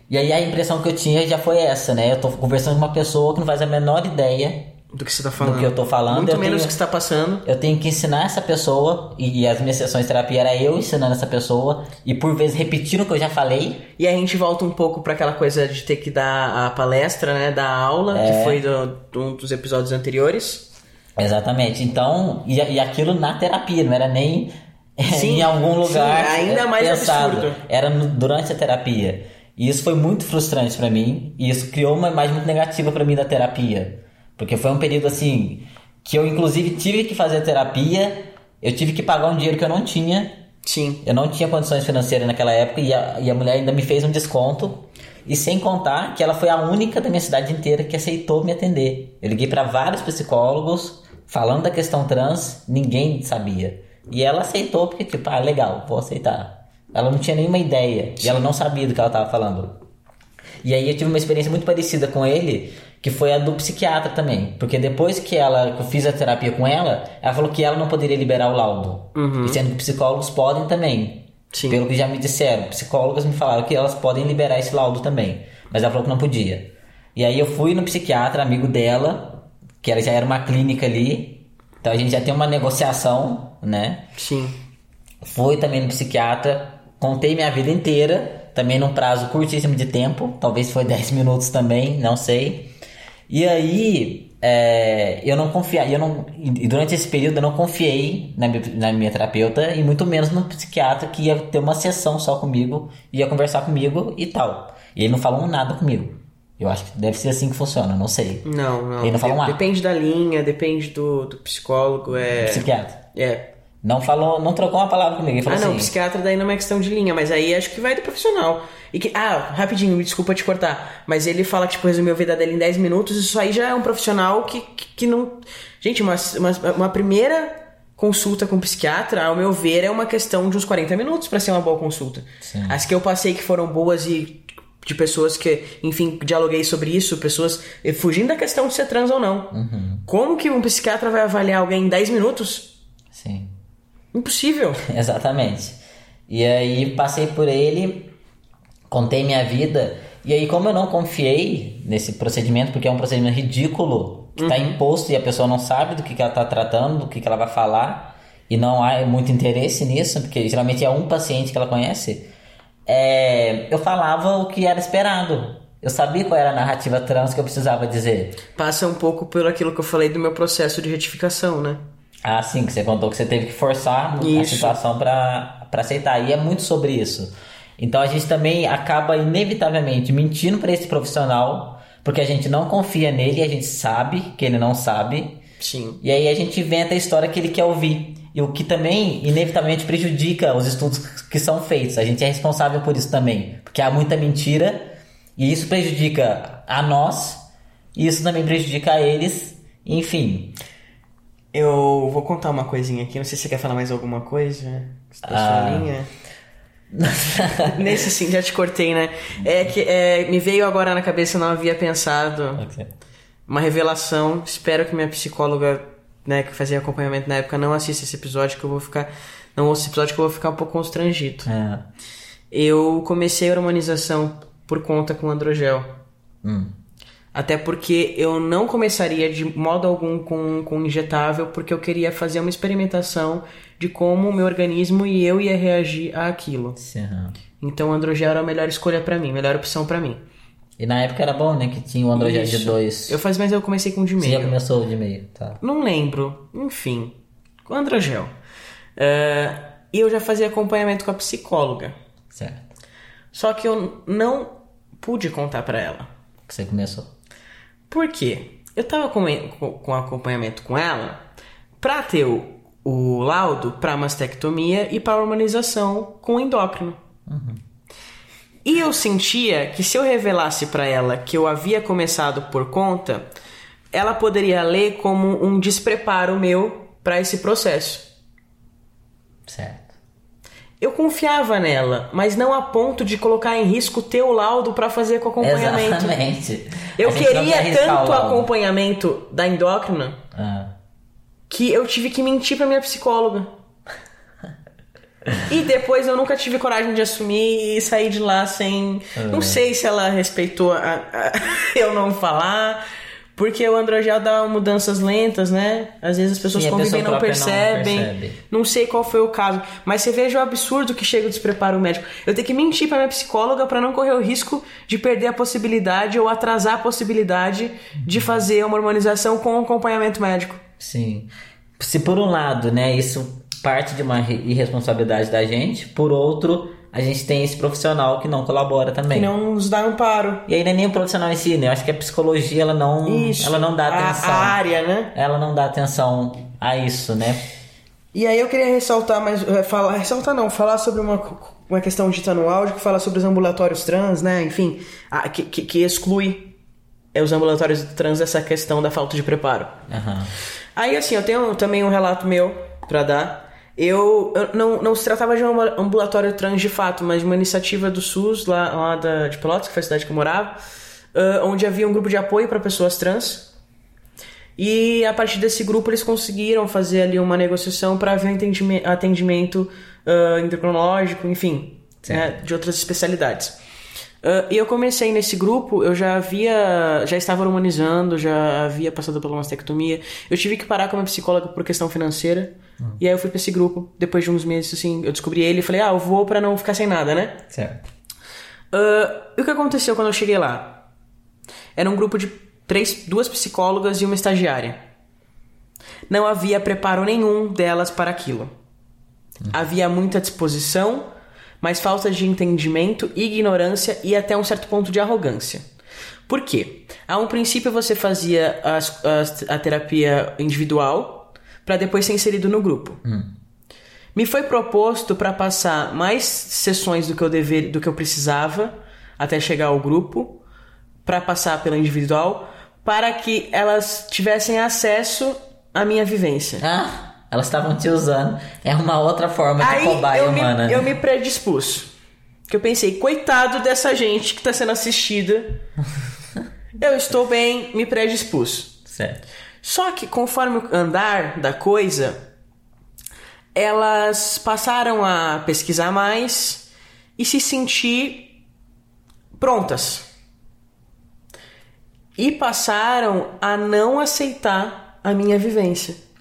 e aí a impressão que eu tinha já foi essa, né? Eu tô conversando com uma pessoa que não faz a menor ideia do que você está falando. Do que eu tô falando. Muito menos do que está passando. Eu tenho que ensinar essa pessoa, e as minhas sessões de terapia era eu ensinando essa pessoa, e por vezes repetindo o que eu já falei. E a gente volta um pouco para aquela coisa de ter que dar a palestra, né? Da aula, é. que foi do, do, um dos episódios anteriores. Exatamente. Então, e, e aquilo na terapia, não era nem Sim, em algum lugar sim, ainda mais pensado. absurdo. Era no- durante a terapia. E isso foi muito frustrante pra mim. E isso criou uma imagem muito negativa pra mim da terapia. Porque foi um período assim que eu inclusive tive que fazer terapia, eu tive que pagar um dinheiro que eu não tinha. Sim. Eu não tinha condições financeiras naquela época e a, e a mulher ainda me fez um desconto. E sem contar que ela foi a única da minha cidade inteira que aceitou me atender. Eu liguei pra vários psicólogos falando da questão trans, ninguém sabia. E ela aceitou porque, tipo, ah, legal, vou aceitar. Ela não tinha nenhuma ideia e ela não sabia do que ela tava falando. E aí eu tive uma experiência muito parecida com ele, que foi a do psiquiatra também. Porque depois que ela que eu fiz a terapia com ela, ela falou que ela não poderia liberar o laudo. E sendo que psicólogos podem também. Sim. Pelo que já me disseram. Psicólogas me falaram que elas podem liberar esse laudo também. Mas ela falou que não podia. E aí eu fui no psiquiatra, amigo dela, que ela já era uma clínica ali. Então a gente já tem uma negociação, né? Sim. Fui também no psiquiatra, contei minha vida inteira, também num prazo curtíssimo de tempo, talvez foi 10 minutos também, não sei. E aí, é, eu não confiei, eu não, e durante esse período eu não confiei na minha, na minha terapeuta e muito menos no psiquiatra que ia ter uma sessão só comigo, ia conversar comigo e tal. E ele não falou nada comigo. Eu acho que deve ser assim que funciona, não sei. Não, não. Ele não falou nada. Depende da linha, depende do, do psicólogo. É. Psiquiatra. É. Não falou, não trocou uma palavra comigo. Ele falou Ah, não, assim, psiquiatra daí não é questão de linha, mas aí acho que vai do profissional. E que, ah, rapidinho, me desculpa te cortar, mas ele fala que, tipo, resumiu a vida dele em 10 minutos, isso aí já é um profissional que, que, que não. Gente, uma, uma, uma primeira consulta com psiquiatra, ao meu ver, é uma questão de uns 40 minutos pra ser uma boa consulta. Sim. As que eu passei que foram boas e de pessoas que, enfim, dialoguei sobre isso, pessoas eh, fugindo da questão de ser trans ou não. Como que um psiquiatra vai avaliar alguém em 10 minutos? sim. Impossível. Exatamente. E aí passei por ele, contei minha vida, e aí como eu não confiei nesse procedimento, porque é um procedimento ridículo, que está imposto e a pessoa não sabe do que, que ela está tratando, do que, que ela vai falar, e não há muito interesse nisso, porque geralmente é um paciente que ela conhece, é, eu falava o que era esperado. Eu sabia qual era a narrativa trans que eu precisava dizer. Passa um pouco pelo aquilo que eu falei do meu processo de retificação, né? Ah, sim, que você contou que você teve que forçar a Isso. situação para aceitar. E é muito sobre isso. Então a gente também acaba inevitavelmente mentindo para esse profissional, porque a gente não confia nele e a gente sabe que ele não sabe. Sim. E aí a gente inventa a história que ele quer ouvir. E o que também, inevitavelmente, prejudica os estudos que são feitos. A gente é responsável por isso também. Porque há muita mentira e isso prejudica a nós e isso também prejudica a eles. Enfim. Eu vou contar uma coisinha aqui, não sei se você quer falar mais alguma coisa. Da Ah. sua linha. Nesse sim, já te cortei, né? É que é, me veio agora na cabeça, eu não havia pensado. Ok. Uma revelação. Espero que minha psicóloga, né, que fazia acompanhamento na época, não assista esse episódio, que eu vou ficar. Não ouça esse episódio que eu vou ficar um pouco constrangido. É. Eu comecei a hormonização por conta com androgel. Hum. Até porque eu não começaria de modo algum com, com injetável, porque eu queria fazer uma experimentação de como o meu organismo e eu ia reagir àquilo. Sim. Então o androgel era a melhor escolha pra mim, melhor opção pra mim. E na época era bom, né? Que tinha o Android de Isso. 2. Eu faz, mas eu comecei com de Você já meio. começou de meio, tá. Não lembro. Enfim, com androgel. É, E eu já fazia acompanhamento com a psicóloga. Certo. Só que eu não pude contar pra ela. Que você começou. Por quê? Eu tava com, com, com acompanhamento com ela pra ter o, o laudo pra mastectomia e pra hormonização com endócrino. E eu sentia que se eu revelasse pra ela que eu havia começado por conta, ela poderia ler como um despreparo meu pra esse processo. Certo. Eu confiava nela, mas não a ponto de colocar em risco o laudo pra fazer com acompanhamento. Exatamente. Eu queria tanto o acompanhamento da endócrina Ah, que eu tive que mentir pra minha psicóloga. E depois eu nunca tive coragem de assumir e sair de lá sem. Não sei se ela respeitou a- a- eu não falar. Porque o androgel dá mudanças lentas, né? Às vezes as pessoas Sim, convivem e não própria não percebem. percebe. Não sei qual foi o caso. Mas você veja o absurdo que chega o despreparo médico. Eu tenho que mentir pra minha psicóloga pra não correr o risco de perder a possibilidade ou atrasar a possibilidade de fazer uma hormonização com acompanhamento médico. Sim. Se por um lado, né, isso parte de uma irresponsabilidade da gente, por outro, a gente tem esse profissional que não colabora também. Que não nos dá um paro. E aí não é nem o profissional em si, né? Eu acho que a psicologia, ela não, Isso. ela não dá A- atenção. a área, né? Ela não dá atenção a isso, né? E aí eu queria ressaltar mais, eh, falar, ressaltar não, falar sobre uma, uma questão dita no áudio que fala sobre os ambulatórios trans, né? Enfim, a- que, que, que exclui é, os ambulatórios trans dessa questão da falta de preparo. Aham. Aí assim, eu tenho também um relato meu pra dar. Eu, eu- não, não se tratava de um ambulatório trans de fato, mas de uma iniciativa do SUS lá, lá da, de Pelotas, que foi a cidade que eu morava, ah, onde havia um grupo de apoio para pessoas trans. E a partir desse grupo eles conseguiram fazer ali uma negociação para haver um entendime- atendimento ah, endocrinológico, enfim, né, de outras especialidades. Ah, e eu comecei nesse grupo, eu já havia, já estava hormonizando, já havia passado uma mastectomia. Eu tive que parar com a minha psicóloga por questão financeira. E aí eu fui pra esse grupo, depois de uns meses, assim, eu descobri ele e falei, ah, eu vou pra não ficar sem nada, né? Certo. Ah, e o que aconteceu quando eu cheguei lá? Era um grupo de três, duas psicólogas e uma estagiária. Não havia preparo nenhum delas para aquilo. Havia muita disposição, mas falta de entendimento, ignorância e até um certo ponto de arrogância. Por quê? A um princípio você fazia as- as- a terapia individual para depois ser inserido no grupo. Me foi proposto para passar mais sessões do que eu dever, do que eu precisava até chegar ao grupo, para passar pela individual, para que elas tivessem acesso à minha vivência. Ah, elas estavam te usando. É uma outra forma de Aí cobaia eu me, humana. eu me predispus. Que eu pensei, coitado dessa gente que tá sendo assistida. eu estou bem, me predispus. Certo. Só que conforme o andar da coisa, elas passaram a pesquisar mais e se sentir prontas. E passaram a não aceitar a minha vivência.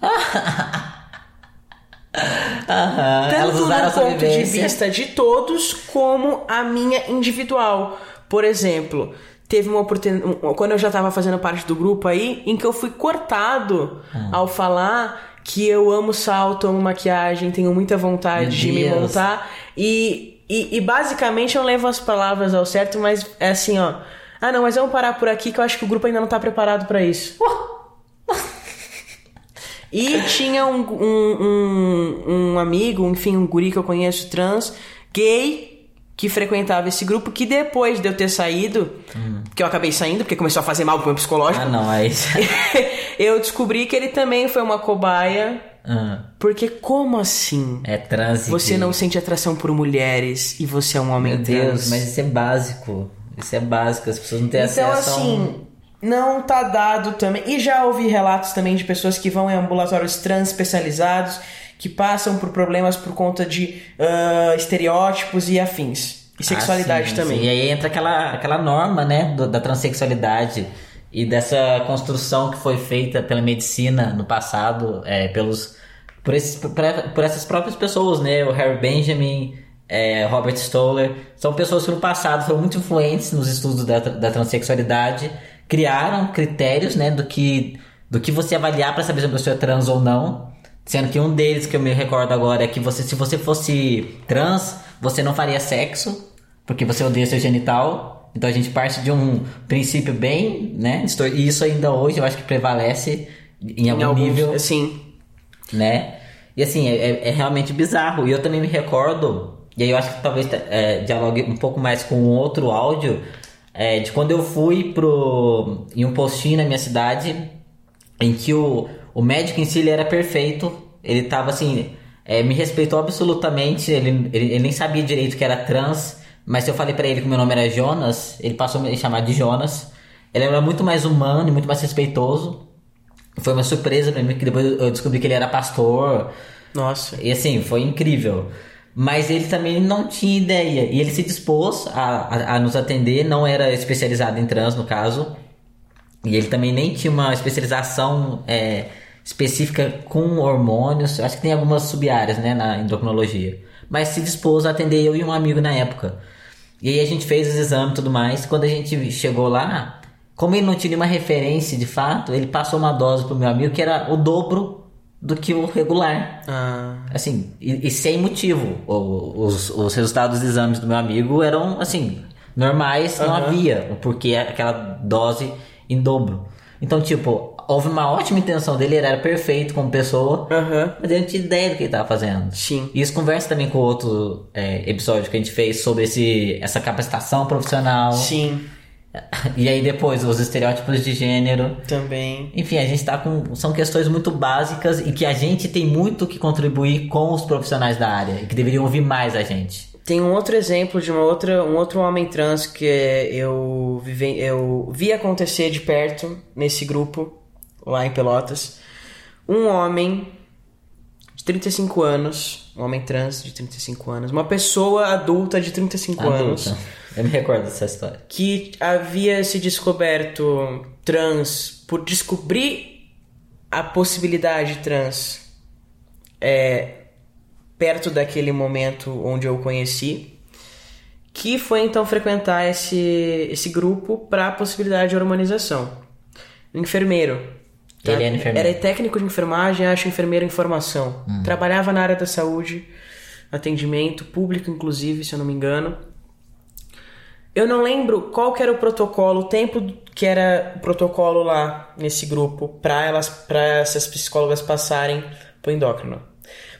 Tanto do ponto de vista de todos, como a minha individual. Por exemplo, teve uma oportunidade. Quando eu já estava fazendo parte do grupo aí, em que eu fui cortado Hum. ao falar que eu amo salto, amo maquiagem, tenho muita vontade Meu de me Deus. montar. E, e, e basicamente eu levo as palavras ao certo, mas é assim, ó. Ah, não, mas vamos parar por aqui que eu acho que o grupo ainda não tá preparado para isso. E tinha um, um, um, um amigo, enfim, um guri que eu conheço, trans, gay, que frequentava esse grupo, que depois de eu ter saído, que eu acabei saindo, porque começou a fazer mal pro meu psicológico, Ah, não, aí. eu descobri que ele também foi uma cobaia, Ah, porque como assim? é trânsito. Você não sente atração por mulheres e você é um homem Meu Deus, trans. mas isso é básico. Isso é básico, as pessoas não têm Então, acesso a um- assim, não tá dado também. E já ouvi relatos também de pessoas que vão em ambulatórios trans especializados, que passam por problemas por conta de ah, estereótipos e afins. E sexualidade Ah, sim, também. sim. E aí entra aquela, aquela norma, né, do- da transexualidade e dessa construção que foi feita pela medicina no passado, é, pelos por, esses, por, por essas próprias pessoas, né, o Harry Benjamin, é, Robert Stoller, são pessoas que no passado foram muito influentes nos estudos da, da transexualidade, criaram critérios, né, do que do que você avaliar para saber se a pessoa é trans ou não. Sendo que um deles que eu me recordo agora é que você, se você fosse trans, você não faria sexo, porque você odeia seu genital. Então a gente parte de um princípio bem, né? E isso ainda hoje eu acho que prevalece em algum Em alguns, nível, assim. né? E assim, é, é- é realmente bizarro. E eu também me recordo, e aí eu acho que talvez é, dialogue um pouco mais com outro áudio, é, de quando eu fui pro, em um postinho na minha cidade, em que o, o médico em si ele era perfeito, ele tava assim, é, me respeitou absolutamente, ele, ele, ele nem sabia direito que era trans, mas se eu falei pra ele que meu nome era Jonas, ele passou a me chamar de Jonas. Ele era muito mais humano e muito mais respeitoso. Foi uma surpresa pra mim, que depois eu descobri que ele era pastor. Nossa. E assim, foi incrível. Mas ele também não tinha ideia. E ele se dispôs a, a, a nos atender, não era especializado em trans, no caso. E ele também nem tinha uma especialização é, específica com hormônios. Acho que tem algumas sub-áreas, né, na endocrinologia. Mas se dispôs a atender eu e um amigo na época. E aí a gente fez os exames e tudo mais. Quando a gente chegou lá, como ele não tinha nenhuma referência de fato, ele passou uma dose pro meu amigo que era o dobro do que o regular. Ah, Assim, e, e sem motivo. O- os, os resultados dos exames do meu amigo eram, assim, normais, não Aham. havia o porquê aquela dose em dobro. Então, tipo, houve uma ótima intenção dele, ele era perfeito como pessoa, aham. mas ele não tinha ideia do que ele estava fazendo. Sim. E isso conversa também com outro é, episódio que a gente fez sobre esse, essa capacitação profissional. Sim, E aí depois, os estereótipos de gênero. também. Enfim, a gente tá com. São questões muito básicas e que a gente tem muito que contribuir com os profissionais da área e que deveriam ouvir mais a gente. Tem um outro exemplo de uma outra, um outro homem trans que eu, vive, eu vi acontecer de perto nesse grupo, lá em Pelotas. Um homem de 35 anos, um homem trans de 35 anos, uma pessoa adulta de 35 anos, Adulta. Eu me recordo dessa história. que havia se descoberto trans por descobrir a possibilidade trans é, perto daquele momento onde eu o conheci, que foi então frequentar esse, esse grupo para a possibilidade de hormonização. Enfermeiro. Ele era enfermeiro. Era técnico de enfermagem, acho enfermeiro em formação. Trabalhava na área da saúde, atendimento público, inclusive, se eu não me engano. Eu não lembro qual era o protocolo, o tempo que era o protocolo lá nesse grupo para elas, para essas psicólogas passarem pro endócrino.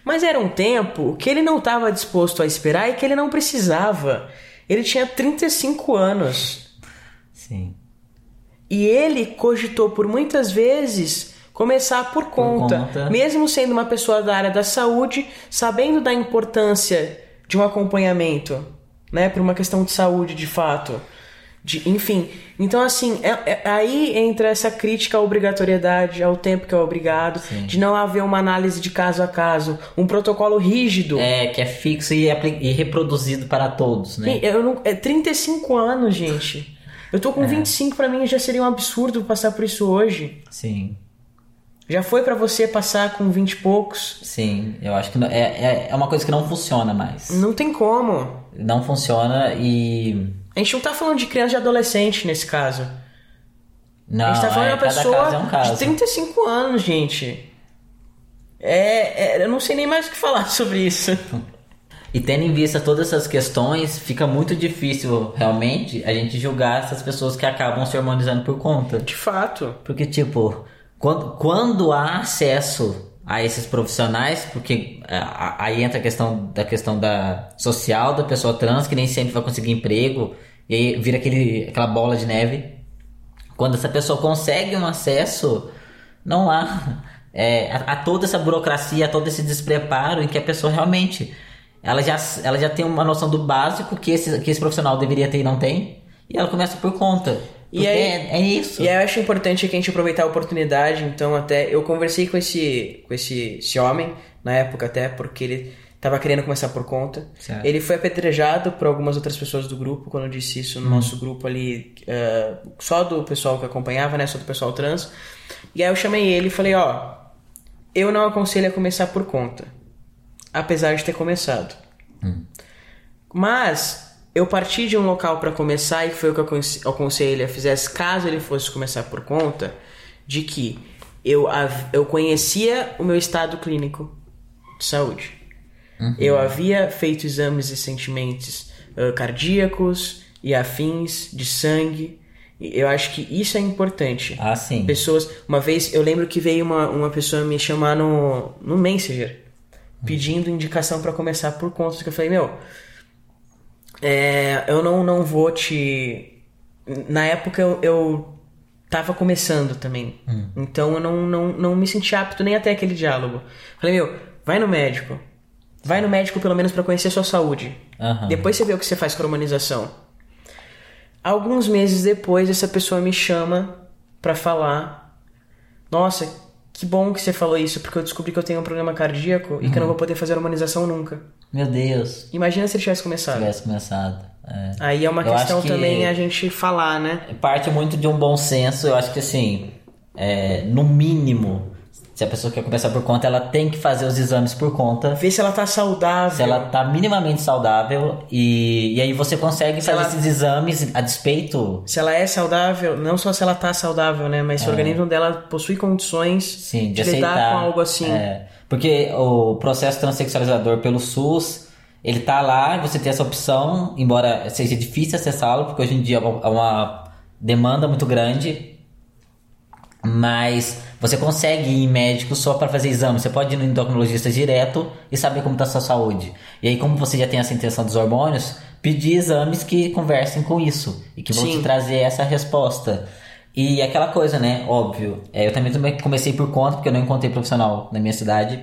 Mas era um tempo que ele não estava disposto a esperar e que ele não precisava. Ele tinha 35 anos. Sim. E ele cogitou por muitas vezes começar por conta, conta. mesmo sendo uma pessoa da área da saúde, sabendo da importância de um acompanhamento, né, por uma questão de saúde, de fato. De, enfim, então assim, é- é- aí entra essa crítica à obrigatoriedade, ao tempo que é obrigado, de não haver uma análise de caso a caso, um protocolo rígido. É, que é fixo e, e reproduzido para todos, né? Eu não, é 35 anos, gente. Eu tô com 25, pra mim já seria um absurdo passar por isso hoje. Sim. Já foi pra você passar com 20 e poucos? Sim, eu acho que não- é, é, é uma coisa que não funciona mais. Não tem como. Não funciona e. A gente não tá falando de criança e adolescente nesse caso. Não, a gente tá falando é, de uma pessoa caso é um caso. de 35 anos, gente. É, é, eu não sei nem mais o que falar sobre isso. E tendo em vista todas essas questões, fica muito difícil realmente a gente julgar essas pessoas que acabam se hormonizando por conta. De fato. Porque, tipo, quando, quando há acesso a esses profissionais, porque é, a- aí entra a questão da questão da social da pessoa trans, que nem sempre vai conseguir emprego, e aí vira aquele, aquela bola de neve. Quando essa pessoa consegue um acesso, não há, é, há há toda essa burocracia, há todo esse despreparo em que a pessoa realmente ela já, ela já tem uma noção do básico que esse, que esse profissional deveria ter e não tem, e ela começa por conta. E aí- é, é isso. E aí eu acho importante que a gente aproveitar a oportunidade, então até eu conversei com esse com esse, esse homem na época até porque ele tava querendo começar por conta. Certo. Ele foi apedrejado por algumas outras pessoas do grupo quando eu disse isso no nosso grupo ali, eh, só do pessoal que acompanhava, né, só do pessoal trans. E aí eu chamei ele e falei, ó, eu não aconselho a começar por conta, apesar de ter começado. Mas eu parti de um local para começar e foi o que eu aconse- aconselhei ele a fizesse caso ele fosse começar por conta de que eu, eu conhecia o meu estado clínico de saúde. Eu havia feito exames recentemente ah, cardíacos e afins de sangue. E Eu acho que isso é importante. Ah, sim. Pessoas, uma vez eu lembro que veio uma, uma pessoa me chamar no, no Messenger pedindo indicação para começar por conta que eu falei, meu, é, eu não, não vou te. Na época eu, eu tava começando também. Então eu não, não, não me senti apto nem até aquele diálogo. Falei, meu, vai no médico. Vai no médico pelo menos para conhecer a sua saúde. Aham. Depois você vê o que você faz com a harmonização. Alguns meses depois, essa pessoa me chama pra falar: Nossa, que bom que você falou isso, porque eu descobri que eu tenho um problema cardíaco e que eu não vou poder fazer harmonização nunca. Meu Deus, Imagina se ele tivesse se começado. tivesse começado. É. Aí é uma Eu questão que- também a gente falar, né? Parte muito de um bom senso, eu acho que assim, é, no mínimo, Se a pessoa quer começar por conta, ela tem que fazer os exames por conta. Ver se ela tá saudável. Se ela tá minimamente saudável e, e aí você consegue fazer ela- esses exames a despeito. Se ela é saudável, não só se ela tá saudável, né? Mas se o organismo dela possui condições Sim, de, de, aceitar. lidar com algo assim. É, porque o processo transexualizador pelo SUS, ele tá lá, você tem essa opção, embora seja difícil acessá-lo, porque hoje em dia é uma- é uma demanda muito grande. Mas você consegue ir em médico só para fazer exame. Você pode ir no endocrinologista direto e saber como está a sua saúde. E aí, como você já tem essa intenção dos hormônios, pedir exames que conversem com isso e que vão Sim. te trazer essa resposta. E aquela coisa, né? Óbvio. é, eu também também comecei por conta, porque eu não encontrei profissional na minha cidade.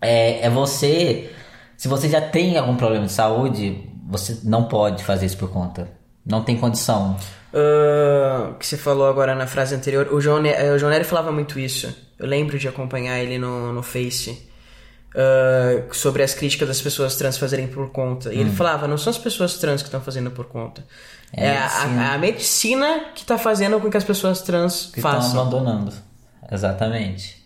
É, é você. Se você já tem algum problema de saúde, você não pode fazer isso por conta. Não tem condição. Ah, que você falou agora na frase anterior, o João, eh, o João Nery falava muito isso. Eu lembro de acompanhar ele no, no Face. ah, sobre as críticas das pessoas trans fazerem por conta. E ele falava, não são as pessoas trans que estão fazendo por conta. Hum. É É, a a, medicina. que está fazendo com que as pessoas trans que estão façam. abandonando. Exatamente.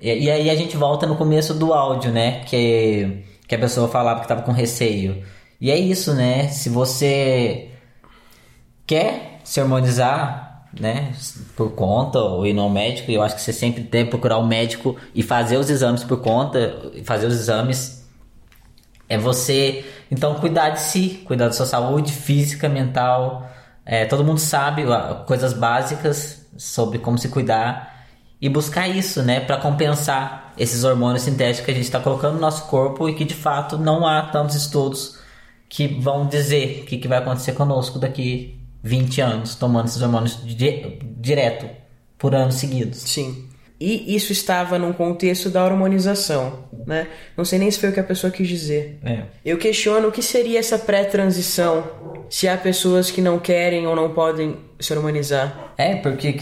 E, e aí a gente volta no começo do áudio, né? Que, que a pessoa falava que estava com receio. E é isso, né? Se você quer se harmonizar, né? Por conta ou ir no médico, eu acho que você sempre tem que procurar um médico e fazer os exames por conta, fazer os exames é você então cuidar de si, cuidar da sua saúde física, mental. É, todo mundo sabe coisas básicas sobre como se cuidar e buscar isso, né, para compensar esses hormônios sintéticos que a gente está colocando no nosso corpo e que de fato não há tantos estudos que vão dizer o que, que vai acontecer conosco daqui 20 anos tomando esses hormônios di- direto por anos seguidos. Sim. E isso estava num contexto da hormonização, né? Não sei nem se foi o que a pessoa quis dizer. É. Eu questiono o que seria essa pré-transição, se há pessoas que não querem ou não podem se hormonizar. É, porque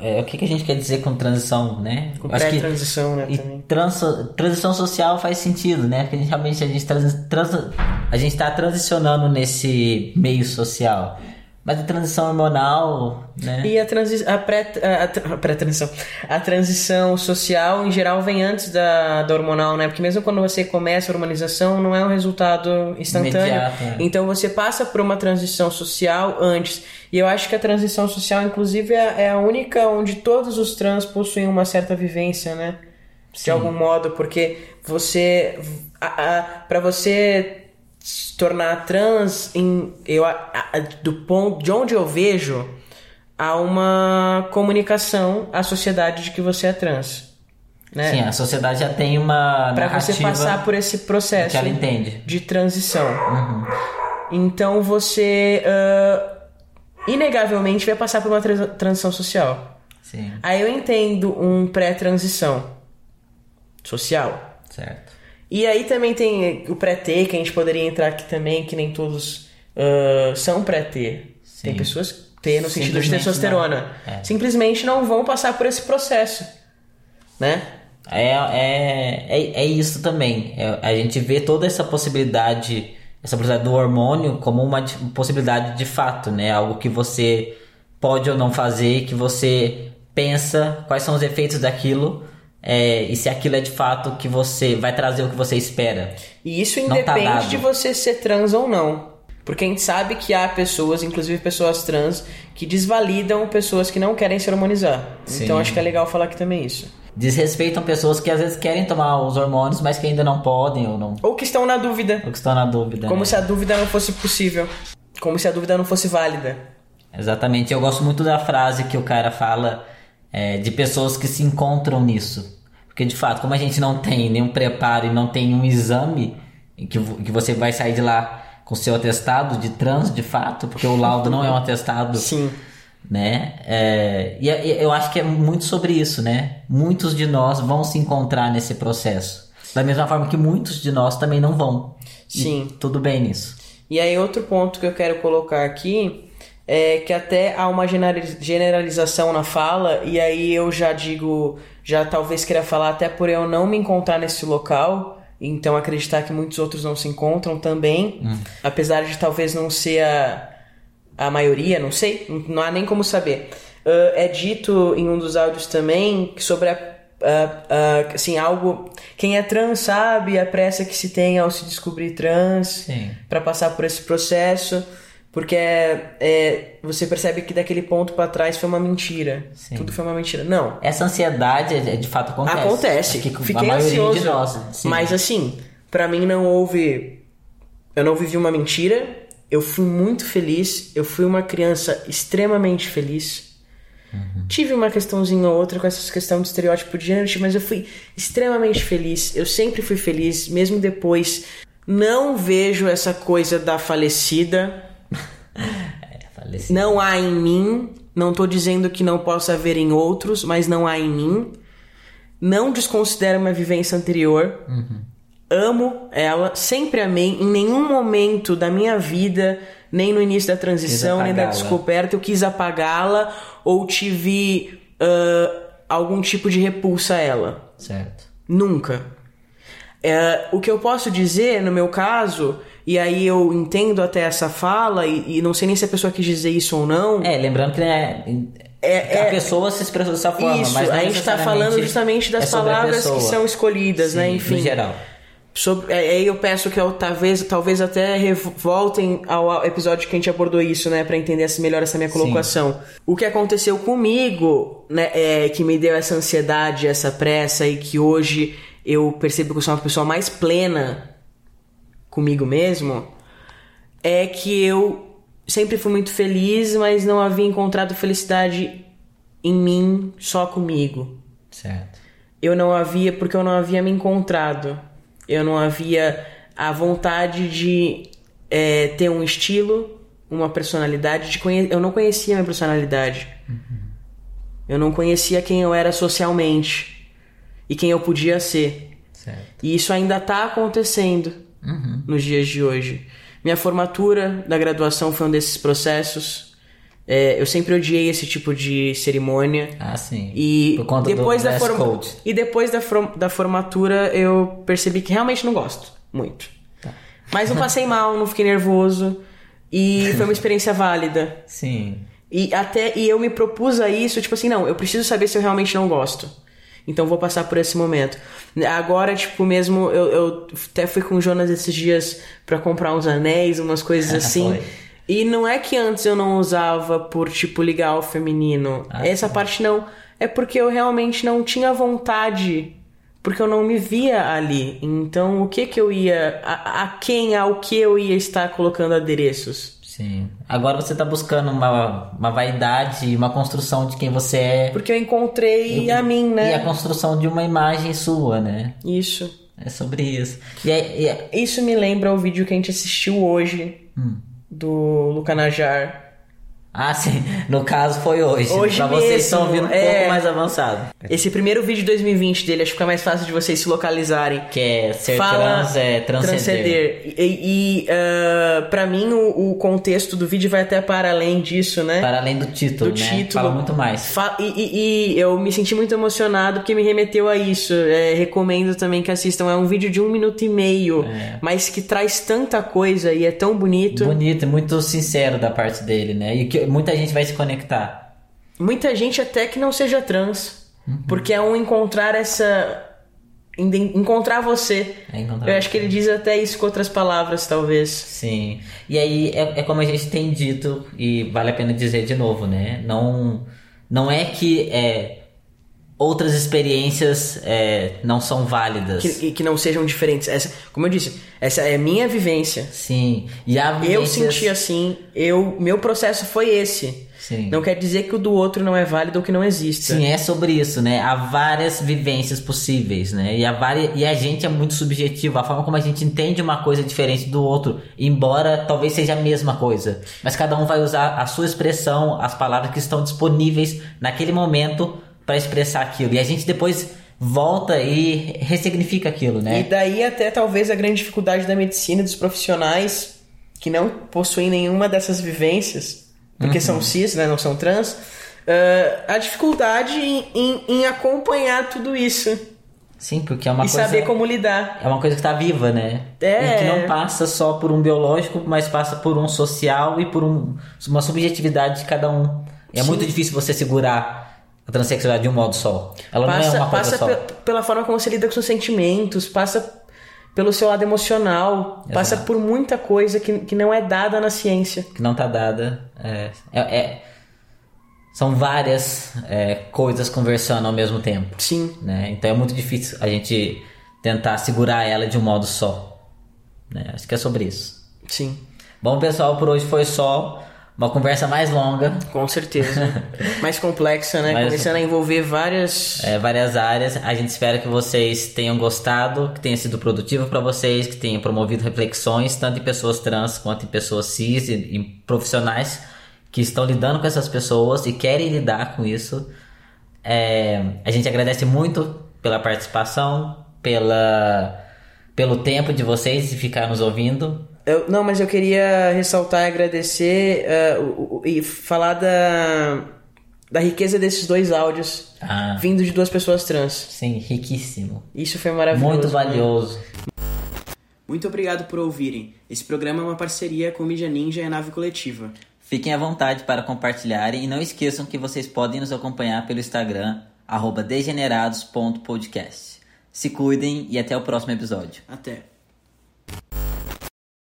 é, o que, que a gente quer dizer com transição, né? Com pré-transição, né, E transa- transição social faz sentido, né? Porque a gente, realmente a gente, trans, transa- a gente tá transicionando nesse meio social. Mas a transição hormonal, né? E a, transi a, pré a, a tra- a pré-transição. A transição social, em geral, vem antes da, da hormonal, né? Porque mesmo quando você começa a hormonização, não é um resultado instantâneo. Imediato, é. Então você passa por uma transição social antes. E eu acho que a transição social, inclusive, é é a única onde todos os trans possuem uma certa vivência, né? De algum modo, porque você. para você se tornar trans, em, eu, a- a- do ponto de onde eu vejo, há uma comunicação à sociedade de que você é trans. Né? Sim, a sociedade já tem uma Para você passar por esse processo que ela entende. de transição. Uhum. Então você ah, inegavelmente vai passar por uma trans- transição social. Sim, Aí eu entendo um pré-transição social. certo. E aí também tem o pré-T, que a gente poderia entrar aqui também, que nem todos ah, são pré-T. Tem pessoas T no sentido de Simplesmente testosterona. não. É. Simplesmente não vão passar por esse processo. Né? É, é, é, é isso também. É, a gente vê toda essa possibilidade, essa possibilidade do hormônio como uma de- possibilidade de fato, né? Algo que você pode ou não fazer, que você pensa quais são os efeitos daquilo é, e se aquilo é de fato que você vai trazer o que você espera. E isso tá independe dado. de você ser trans ou não. Porque a gente sabe que há pessoas, inclusive pessoas trans, que desvalidam pessoas que não querem se harmonizar. Sim. Então acho que é legal falar aqui também isso. Desrespeitam pessoas que às vezes querem tomar os hormônios, mas que ainda não podem ou não Ou que estão na dúvida. ou que estão na dúvida. Como né? se a dúvida não fosse possível. Como se a dúvida não fosse válida. Exatamente. Eu gosto muito da frase que o cara fala é, de pessoas que se encontram nisso. Porque, de fato, como a gente não tem nenhum preparo e não tem um exame que, que você vai sair de lá com seu atestado de trans, de fato, porque o laudo não é um atestado, Sim. né? É, e e eu acho que é muito sobre isso, né? Muitos de nós vão se encontrar nesse processo. Da mesma forma que muitos de nós também não vão. E Sim. tudo bem nisso. E aí outro ponto que eu quero colocar aqui é que até há uma generali- generalização na fala, e aí eu já digo, já talvez queira falar até por eu não me encontrar nesse local, então acreditar que muitos outros não se encontram também, apesar de talvez não ser a, a maioria, não sei, não há nem como saber. Ah, é dito em um dos áudios também sobre a ah, ah, assim, algo. Quem é trans sabe a pressa que se tem ao se descobrir trans para passar por esse processo, porque é, é, você percebe que daquele ponto para trás foi uma mentira. Sim. Tudo foi uma mentira. Não. Essa ansiedade é- de fato acontece. Acontece. Acho que Fiquei ansioso. de nós. sim. Mas assim, pra mim não houve. Eu não vivi uma mentira. Eu fui muito feliz. Eu fui uma criança extremamente feliz. Tive uma questãozinha ou outra com essa questão de estereótipo de gênero, mas eu fui extremamente feliz. Eu sempre fui feliz, mesmo depois. Não vejo essa coisa da falecida. Não há em mim. Não tô dizendo que não possa haver em outros, mas não há em mim. Não desconsidero uma vivência anterior. Amo ela, sempre amei. Em nenhum momento da minha vida, nem no início da transição, nem da descoberta, eu quis apagá-la ou tive ah, algum tipo de repulsa a ela. Certo. Nunca. É, o que eu posso dizer, no meu caso, e aí eu entendo até essa fala, e, e não sei nem se a pessoa quis dizer isso ou não. É, lembrando que né, É- a é- pessoa se expressou dessa forma, Isso, mas a gente tá falando necessariamente justamente das é palavras que são escolhidas, né? Sim, Enfim. No geral. Sobre, é, aí eu peço que eu, talvez, talvez até voltem ao episódio que a gente abordou isso, né, Pra entender melhor essa minha colocação. O que aconteceu comigo, né, é que me deu essa ansiedade, essa pressa e que hoje eu percebo que eu sou uma pessoa mais plena comigo mesmo, é que eu sempre fui muito feliz, mas não havia encontrado felicidade em mim só comigo. Certo. eu não havia porque eu não havia me encontrado. Eu não havia a vontade de é, ter um estilo uma personalidade de conhe... eu não conhecia minha personalidade. Eu não conhecia quem eu era socialmente e quem eu podia ser. Certo. e isso ainda tá acontecendo Uhum. nos dias de hoje. Minha formatura da graduação foi um desses processos. É, eu sempre odiei esse tipo de cerimônia. Ah, sim. E Por conta depois, do da forma... e depois da, from- da formatura eu percebi que realmente não gosto muito. Tá. Mas não passei mal, não fiquei nervoso. E foi uma experiência válida. Sim. E até e eu me propus a isso, tipo assim, não, eu preciso saber se eu realmente não gosto. Então vou passar por esse momento. Agora, tipo, mesmo eu, eu até fui com o Jonas esses dias pra comprar uns anéis, umas coisas assim. E não é que antes eu não usava por, tipo, ligar ao feminino. Ah, Essa parte não. É porque eu realmente não tinha vontade. Porque eu não me via ali. Então, o que que eu ia. A, a quem, ao que eu ia estar colocando adereços? Sim. Agora você tá buscando uma, uma vaidade, uma construção de quem você é. Porque eu encontrei a mim, né? E a construção de uma imagem sua, né? Isso. É sobre isso. E é, e é- Isso me lembra o vídeo que a gente assistiu hoje Hum. do Luca Najar. Ah, sim. No caso foi hoje. Hoje pra vocês que estão mesmo, ouvindo um é. pouco mais avançado. Esse primeiro vídeo de 2020 dele, acho que fica mais fácil de vocês se localizarem. Que é ser Fala trans é transcender. E, e ah, pra mim o, o contexto do vídeo vai até para além disso, né? Para além do título, do né? título. Fala muito mais. Fa- e, e- e eu me senti muito emocionado porque me remeteu a isso. É, recomendo também que assistam. É um vídeo de um minuto e meio, É. mas que traz tanta coisa e é tão bonito. Bonito, muito sincero da parte dele, né? E que muita gente vai se conectar. Muita gente até que não seja trans. Uhum. Porque é um encontrar essa. Encontrar você. É encontrar Eu acho que ele diz até isso com outras palavras, talvez. Sim. E aí é, é como a gente tem dito, e vale a pena dizer de novo, né? Não, não é que é, outras experiências é, não são válidas. Que, que não sejam diferentes. Essa, como eu disse, essa é a minha vivência. Sim. E há Eu vivências- senti assim, eu, meu processo foi esse. Sim. Não quer dizer que o do outro não é válido ou que não exista. Sim, é sobre isso, né? Há várias vivências possíveis, né? E a, vari... e a gente é muito subjetivo. A forma como a gente entende uma coisa diferente do outro, embora talvez seja a mesma coisa. Mas cada um vai usar a sua expressão, as palavras que estão disponíveis naquele momento para expressar aquilo. E a gente depois volta e ressignifica aquilo, E né? daí até talvez a grande dificuldade da medicina, dos profissionais que não possuem nenhuma dessas vivências, porque Uhum. são cis, né, não são trans, ah, a dificuldade em, em- em acompanhar tudo isso Sim, porque é uma e coisa. saber como lidar. É uma coisa que tá viva, né? É. E que não passa só por um biológico, mas passa por um social e por um- uma subjetividade de cada um. É muito difícil você segurar a transexualidade de um modo só. Ela passa não é uma coisa passa só. pe- pela forma como você lida com seus sentimentos, passa pelo seu lado emocional, passa Exato. por muita coisa que, que não é dada na ciência. que não tá dada. É, é- é- são várias é, coisas conversando ao mesmo tempo. Sim, Né? Então é muito difícil a gente tentar segurar ela de um modo só. Né? Acho que é sobre isso. sim, Bom, pessoal, por hoje foi só uma conversa mais longa, com certeza. Mais complexa, né? Mais- Começando a envolver várias. é, várias áreas. A gente espera que vocês tenham gostado, que tenha sido produtivo para vocês, que tenha promovido reflexões, tanto em pessoas trans quanto em pessoas cis e em profissionais que estão lidando com essas pessoas e querem lidar com isso. É, a gente agradece muito pela participação, pela, pelo tempo de vocês de ficar nos ouvindo. Eu- não, mas eu queria ressaltar e agradecer eh, o- o- e falar da, da riqueza desses dois áudios Ah, vindo de duas pessoas trans. sim, riquíssimo. Isso foi maravilhoso. Muito né? valioso. Muito obrigado por ouvirem. Esse programa é uma parceria com Mídia Ninja e a Nave Coletiva. Fiquem à vontade para compartilharem e não esqueçam que vocês podem nos acompanhar pelo Instagram, arroba degenerados.podcast. Se cuidem e até o próximo episódio. Até.